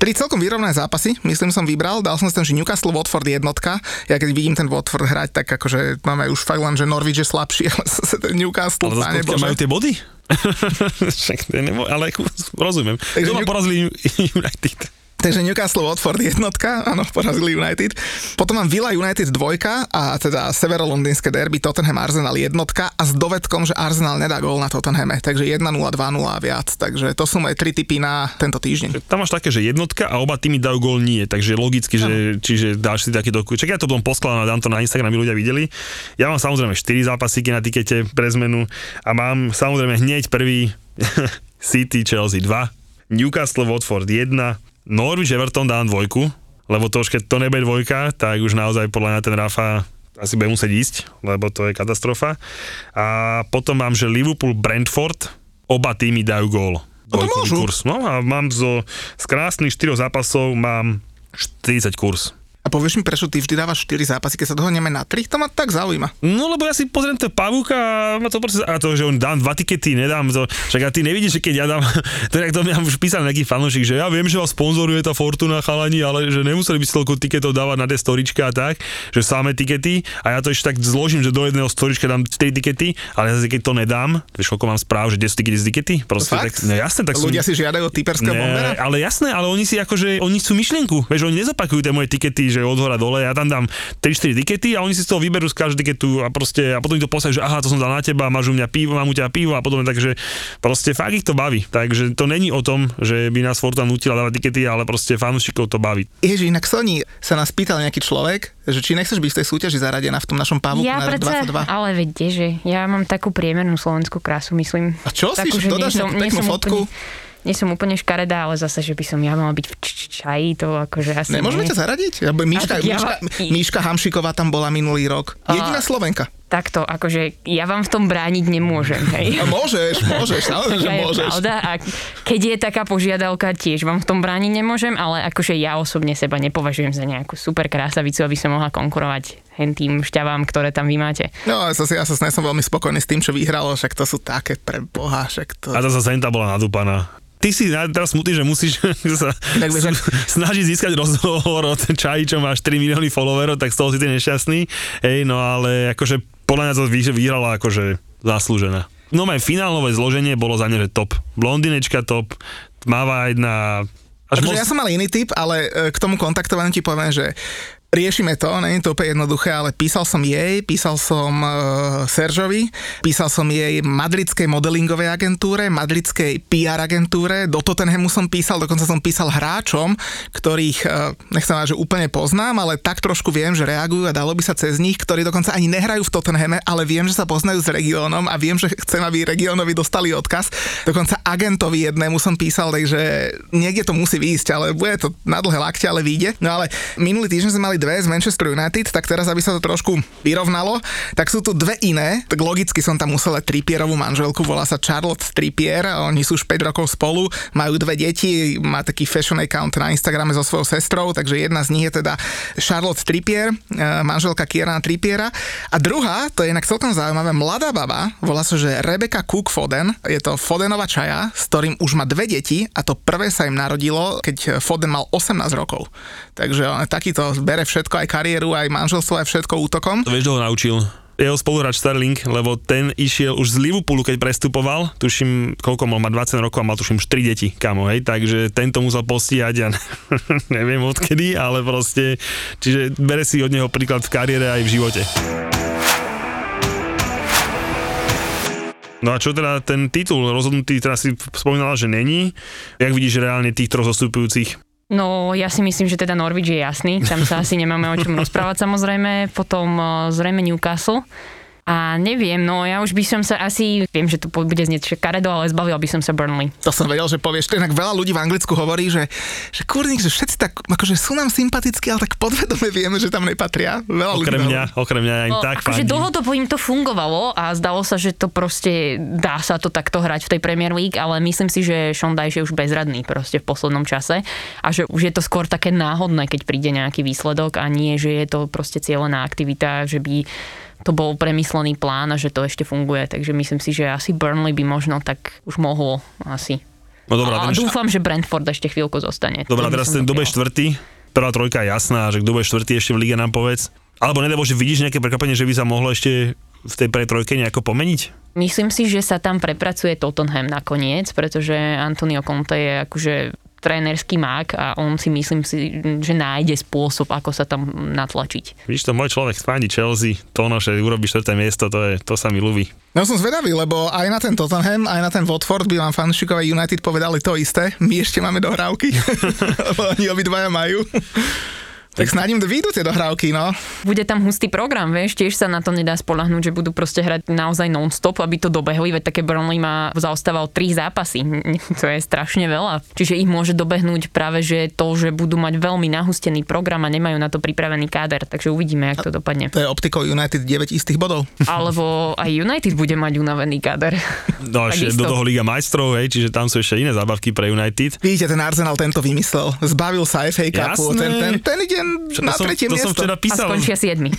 Tri celkom vyrovnané zápasy, myslím som vybral, dal som si tam, že Newcastle Watford jednotka. Ja keď vidím ten Watford hrať, tak akože máme už fakt len, že Norwich je slabší, ale zase ten Newcastle, Ale páne Bože. majú tie body? Však nebo, ale rozumiem. Takže Kto ma New- porazili United? Takže Newcastle Watford jednotka, áno, porazili United. Potom mám Villa United dvojka a teda severolondýnske derby Tottenham Arsenal jednotka a s dovedkom, že Arsenal nedá gól na Tottenhame. Takže 1-0, 2-0 a viac. Takže to sú moje tri typy na tento týždeň. Tam máš také, že jednotka a oba týmy dajú gól nie, takže logicky, že, čiže dáš si také doku. Čak ja to potom poskladám a dám to na Instagram, aby ľudia videli. Ja mám samozrejme 4 zápasíky na tikete pre zmenu a mám samozrejme hneď prvý City Chelsea 2, Newcastle Watford 1, Norwich Everton dám dvojku, lebo to už keď to nebude dvojka, tak už naozaj podľa mňa ten Rafa asi bude musieť ísť, lebo to je katastrofa. A potom mám, že Liverpool Brentford, oba týmy dajú gól. No to môžu. kurz. No a mám zo, z krásnych 4 zápasov mám 40 kurz. A povieš mi, prečo ty vždy dávaš 4 zápasy, keď sa dohodneme na 3? To ma tak zaujíma. No lebo ja si pozriem to pavúka a ma to proste, a to, že on dám dva tikety, nedám to, však a ty nevidíš, že keď ja dám, to je, to mi už písal nejaký fanúšik, že ja viem, že vás sponzoruje tá Fortuna chalani, ale že nemuseli by si toľko tiketov dávať na tie storička a tak, že samé tikety a ja to ešte tak zložím, že do jedného storička dám 4 tikety, ale zase keď to nedám, vieš koľko mám správ, že 10 tikety z tikety, proste Fakt? tak, no jasne, tak Ľudia som, si žiadajú typerského bombera? ale jasné, ale oni si akože, oni sú myšlienku, vieš, oni nezopakujú tie moje tikety, že od hora dole, ja tam dám 3-4 tikety a oni si z toho vyberú z každej tiketu a proste, a potom mi to poslajú, že aha, to som dal na teba, máš u mňa pivo, mám u teba pivo a potom takže proste fakt ich to baví. Takže to není o tom, že by nás Fortuna nutila dávať tikety, ale proste fanúšikov to baví. Ježi, inak Sony sa nás pýtal nejaký človek, že či nechceš byť v tej súťaži zaradená v tom našom pavu Ja na predsa, 22. ale vedie, že ja mám takú priemernú slovenskú krásu, myslím. A čo si, Takú, že dodáš nejakú peknú fotku? Úplne, nie som úplne škaredá, ale zase, že by som ja mala byť v č- čaji, to akože asi Nemôžeme nie. ťa zaradiť? Míška, ja Míška, ma- Míška Hamšiková tam bola minulý rok. Jediná Slovenka. Takto, akože ja vám v tom brániť nemôžem, hej. A môžeš, môžeš, samozrejme, že je môžeš. pravda a keď je taká požiadavka, tiež vám v tom brániť nemôžem, ale akože ja osobne seba nepovažujem za nejakú super krásavicu, aby som mohla konkurovať hen tým šťavám, ktoré tam vy máte. No, ja sa, ja sa som veľmi spokojný s tým, čo vyhralo, však to sú také pre boha, však to... A tá zase Senta bola nadúpaná. Ty si teraz smutný, že musíš sa Tak ak- snažiť získať rozhovor od Čaji, čo máš 3 milióny followerov, tak z toho si ty nešťastný. Hej, no ale akože podľa mňa to vy- vyhrala akože zaslúžená. No aj finálové zloženie bolo za mňa, že top. Blondinečka top, tmavá jedna... Až Akože moc... ja som mal iný typ, ale e, k tomu kontaktovaniu ti poviem, že riešime to, je to úplne jednoduché, ale písal som jej, písal som uh, Seržovi, písal som jej madridskej modelingovej agentúre, madridskej PR agentúre, do Tottenhamu som písal, dokonca som písal hráčom, ktorých, uh, nechcem povedať, že úplne poznám, ale tak trošku viem, že reagujú a dalo by sa cez nich, ktorí dokonca ani nehrajú v Tottenhame, ale viem, že sa poznajú s regiónom a viem, že chcem, aby regiónovi dostali odkaz. Dokonca agentovi jednému som písal, takže niekde to musí výjsť, ale bude to na dlhé lakte, ale vyjde. No ale minulý týždeň sme mali dve z Manchester United, tak teraz, aby sa to trošku vyrovnalo, tak sú tu dve iné. Tak logicky som tam musel Trippierovú manželku, volá sa Charlotte Trippier, oni sú už 5 rokov spolu, majú dve deti, má taký fashion account na Instagrame so svojou sestrou, takže jedna z nich je teda Charlotte Trippier, e, manželka Kierana Trippiera. A druhá, to je inak celkom zaujímavé, mladá baba, volá sa, že Rebecca Cook Foden, je to Fodenová čaja, s ktorým už má dve deti a to prvé sa im narodilo, keď Foden mal 18 rokov. Takže on takýto bere všetko, aj kariéru, aj manželstvo, aj všetko útokom. To vieš, kto ho naučil? Jeho spoluhráč Sterling, lebo ten išiel už z Liverpoolu, keď prestupoval, tuším, koľko mal, má 20 rokov a mal tuším 4 deti, kamo, hej, takže tento musel postíhať a neviem odkedy, ale proste, čiže bere si od neho príklad v kariére aj v živote. No a čo teda ten titul rozhodnutý, teraz si spomínala, že není. Jak vidíš reálne tých troch zostupujúcich? No, ja si myslím, že teda Norwich je jasný, tam sa asi nemáme o čom rozprávať samozrejme, potom eh, zrejme Newcastle. A neviem, no ja už by som sa asi, viem, že to bude znieť škaredo, ale zbavil by som sa Burnley. To som vedel, že povieš. To inak veľa ľudí v Anglicku hovorí, že, že kurník, že všetci tak, akože sú nám sympatickí, ale tak podvedome vieme, že tam nepatria. Veľa ľudí Okrem to mňa, okrem mňa aj No, tak akože dlhodobo im to fungovalo a zdalo sa, že to proste dá sa to takto hrať v tej Premier League, ale myslím si, že Sean Dyche je už bezradný proste v poslednom čase a že už je to skôr také náhodné, keď príde nejaký výsledok a nie, že je to proste cieľená aktivita, že by to bol premyslený plán a že to ešte funguje. Takže myslím si, že asi Burnley by možno tak už mohlo asi No dobrá, a dúfam, že Brentford ešte chvíľku zostane. Dobrá, teraz ten, dopriala. štvrtý, prvá trojka je jasná, že kto bude štvrtý ešte v lige nám povedz. Alebo nedá že vidíš nejaké prekvapenie, že by sa mohlo ešte v tej prvej trojke nejako pomeniť? Myslím si, že sa tam prepracuje Tottenham nakoniec, pretože Antonio Conte je akože trénerský mák a on si myslím si, že nájde spôsob, ako sa tam natlačiť. Vidíš to, môj človek fandí Chelsea, to ono, že urobí štvrté miesto, to, je, to sa mi ľúbi. No som zvedavý, lebo aj na ten Tottenham, aj na ten Watford by vám fanšikové United povedali to isté. My ešte máme dohrávky, lebo oni obidvaja majú. Tak snáď im vyjdú tie dohrávky, no. Bude tam hustý program, vieš, tiež sa na to nedá spolahnúť, že budú proste hrať naozaj non-stop, aby to dobehli, veď také Burnley má zaostával tri zápasy, to je strašne veľa. Čiže ich môže dobehnúť práve, že to, že budú mať veľmi nahustený program a nemajú na to pripravený káder, takže uvidíme, jak to dopadne. To je optikou United 9 istých bodov. Alebo aj United bude mať unavený káder. No ešte do toho Liga majstrov, hej, čiže tam sú ešte iné zábavky pre United. Vidíte, ten Arsenal tento vymyslel. Zbavil sa FA Cupu. Ten, ten, ten ide Čo, na to som, tretie to miesto. som včera A písal. skončia siedmi.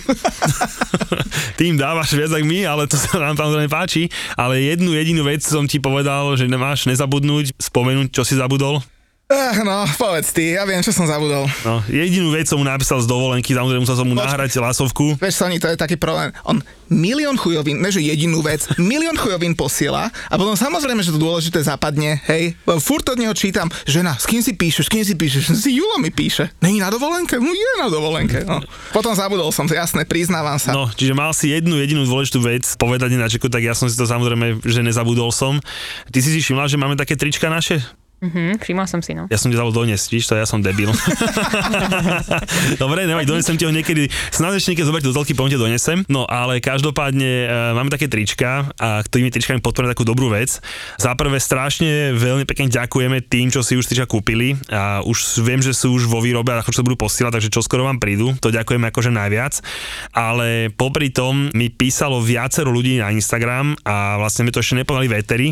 Tým dávaš viac ako my, ale to sa nám samozrejme páči. Ale jednu jedinú vec som ti povedal, že nemáš nezabudnúť, spomenúť, čo si zabudol. Eh, no, povedz ty, ja viem, čo som zabudol. No, jedinú vec som mu napísal z dovolenky, samozrejme musel som mu Poč- nahrať hlasovku. Vieš, Sony, to je taký problém. On milión chujovín, ne že jedinú vec, milión chujovín posiela a potom samozrejme, že to dôležité zapadne, hej. Furt od neho čítam, žena, s kým si píšeš, s kým si píšeš, si Julo mi píše. Není na dovolenke? No je na dovolenke. No. Potom zabudol som to, jasné, priznávam sa. No, čiže mal si jednu jedinú dôležitú vec povedať ináčeku, tak ja som si to samozrejme, že nezabudol som. Ty si si všimla, že máme také trička naše? Mhm, všimla som si, no. Ja som ti dal doniesť, vidíš to, ja som debil. Dobre, nevaj, donesem ti ho niekedy, ešte niekedy zobrať do poviem ti donesem. No ale každopádne e, máme také trička a tými tričkami podporujeme takú dobrú vec. Za prvé strašne veľmi pekne ďakujeme tým, čo si už trička kúpili a už viem, že sú už vo výrobe a čo sa budú posielať, takže čo skoro vám prídu, to ďakujeme akože najviac. Ale popri tom mi písalo viacero ľudí na Instagram a vlastne mi to ešte nepovedali veteri.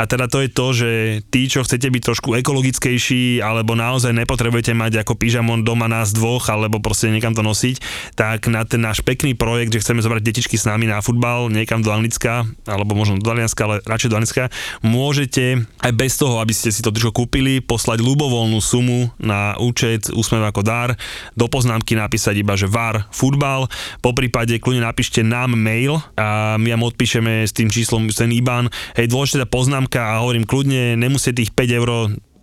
A teda to je to, že tí, čo chcete byť trošku ekologickejší, alebo naozaj nepotrebujete mať ako pyžamon doma nás dvoch, alebo proste niekam to nosiť, tak na ten náš pekný projekt, že chceme zobrať detičky s nami na futbal, niekam do Anglicka, alebo možno do Talianska, ale radšej do Anglicka, môžete aj bez toho, aby ste si to tričko kúpili, poslať ľubovoľnú sumu na účet Úsmev ako dar, do poznámky napísať iba, že VAR futbal, po prípade kľudne napíšte nám mail a my vám odpíšeme s tým číslom ten IBAN. Hej, dôležitá poznámka a hovorím kľudne, nemusíte tých 5 eur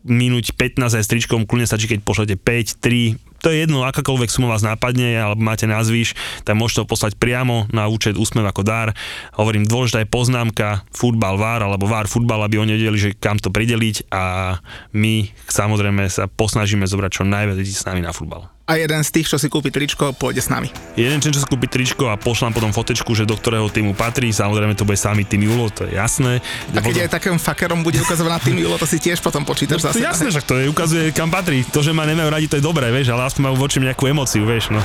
minúť 15 aj s tričkom, kľudne stačí, keď pošlete 5, 3, to je jedno, akákoľvek suma vás napadne, alebo máte názvyš, tak môžete to poslať priamo na účet Úsmev ako dar. Hovorím, dôležitá je poznámka futbal VAR, alebo VAR futbal, aby oni vedeli, že kam to prideliť a my samozrejme sa posnažíme zobrať čo najviac ľudí s nami na futbal. A jeden z tých, čo si kúpi tričko, pôjde s nami. Jeden čo si kúpi tričko a pošlám potom fotečku, že do ktorého týmu patrí, samozrejme to bude samý tým Julo, to je jasné. A keď aj takým fakerom bude ukazovať na tým Julo, to si tiež potom počítaš No, zase. jasné, že to je, ukazuje, kam patrí. To, že ma nemajú radi, to je dobré, vieš, ale aspoň majú voči nejakú emociu, vieš, no.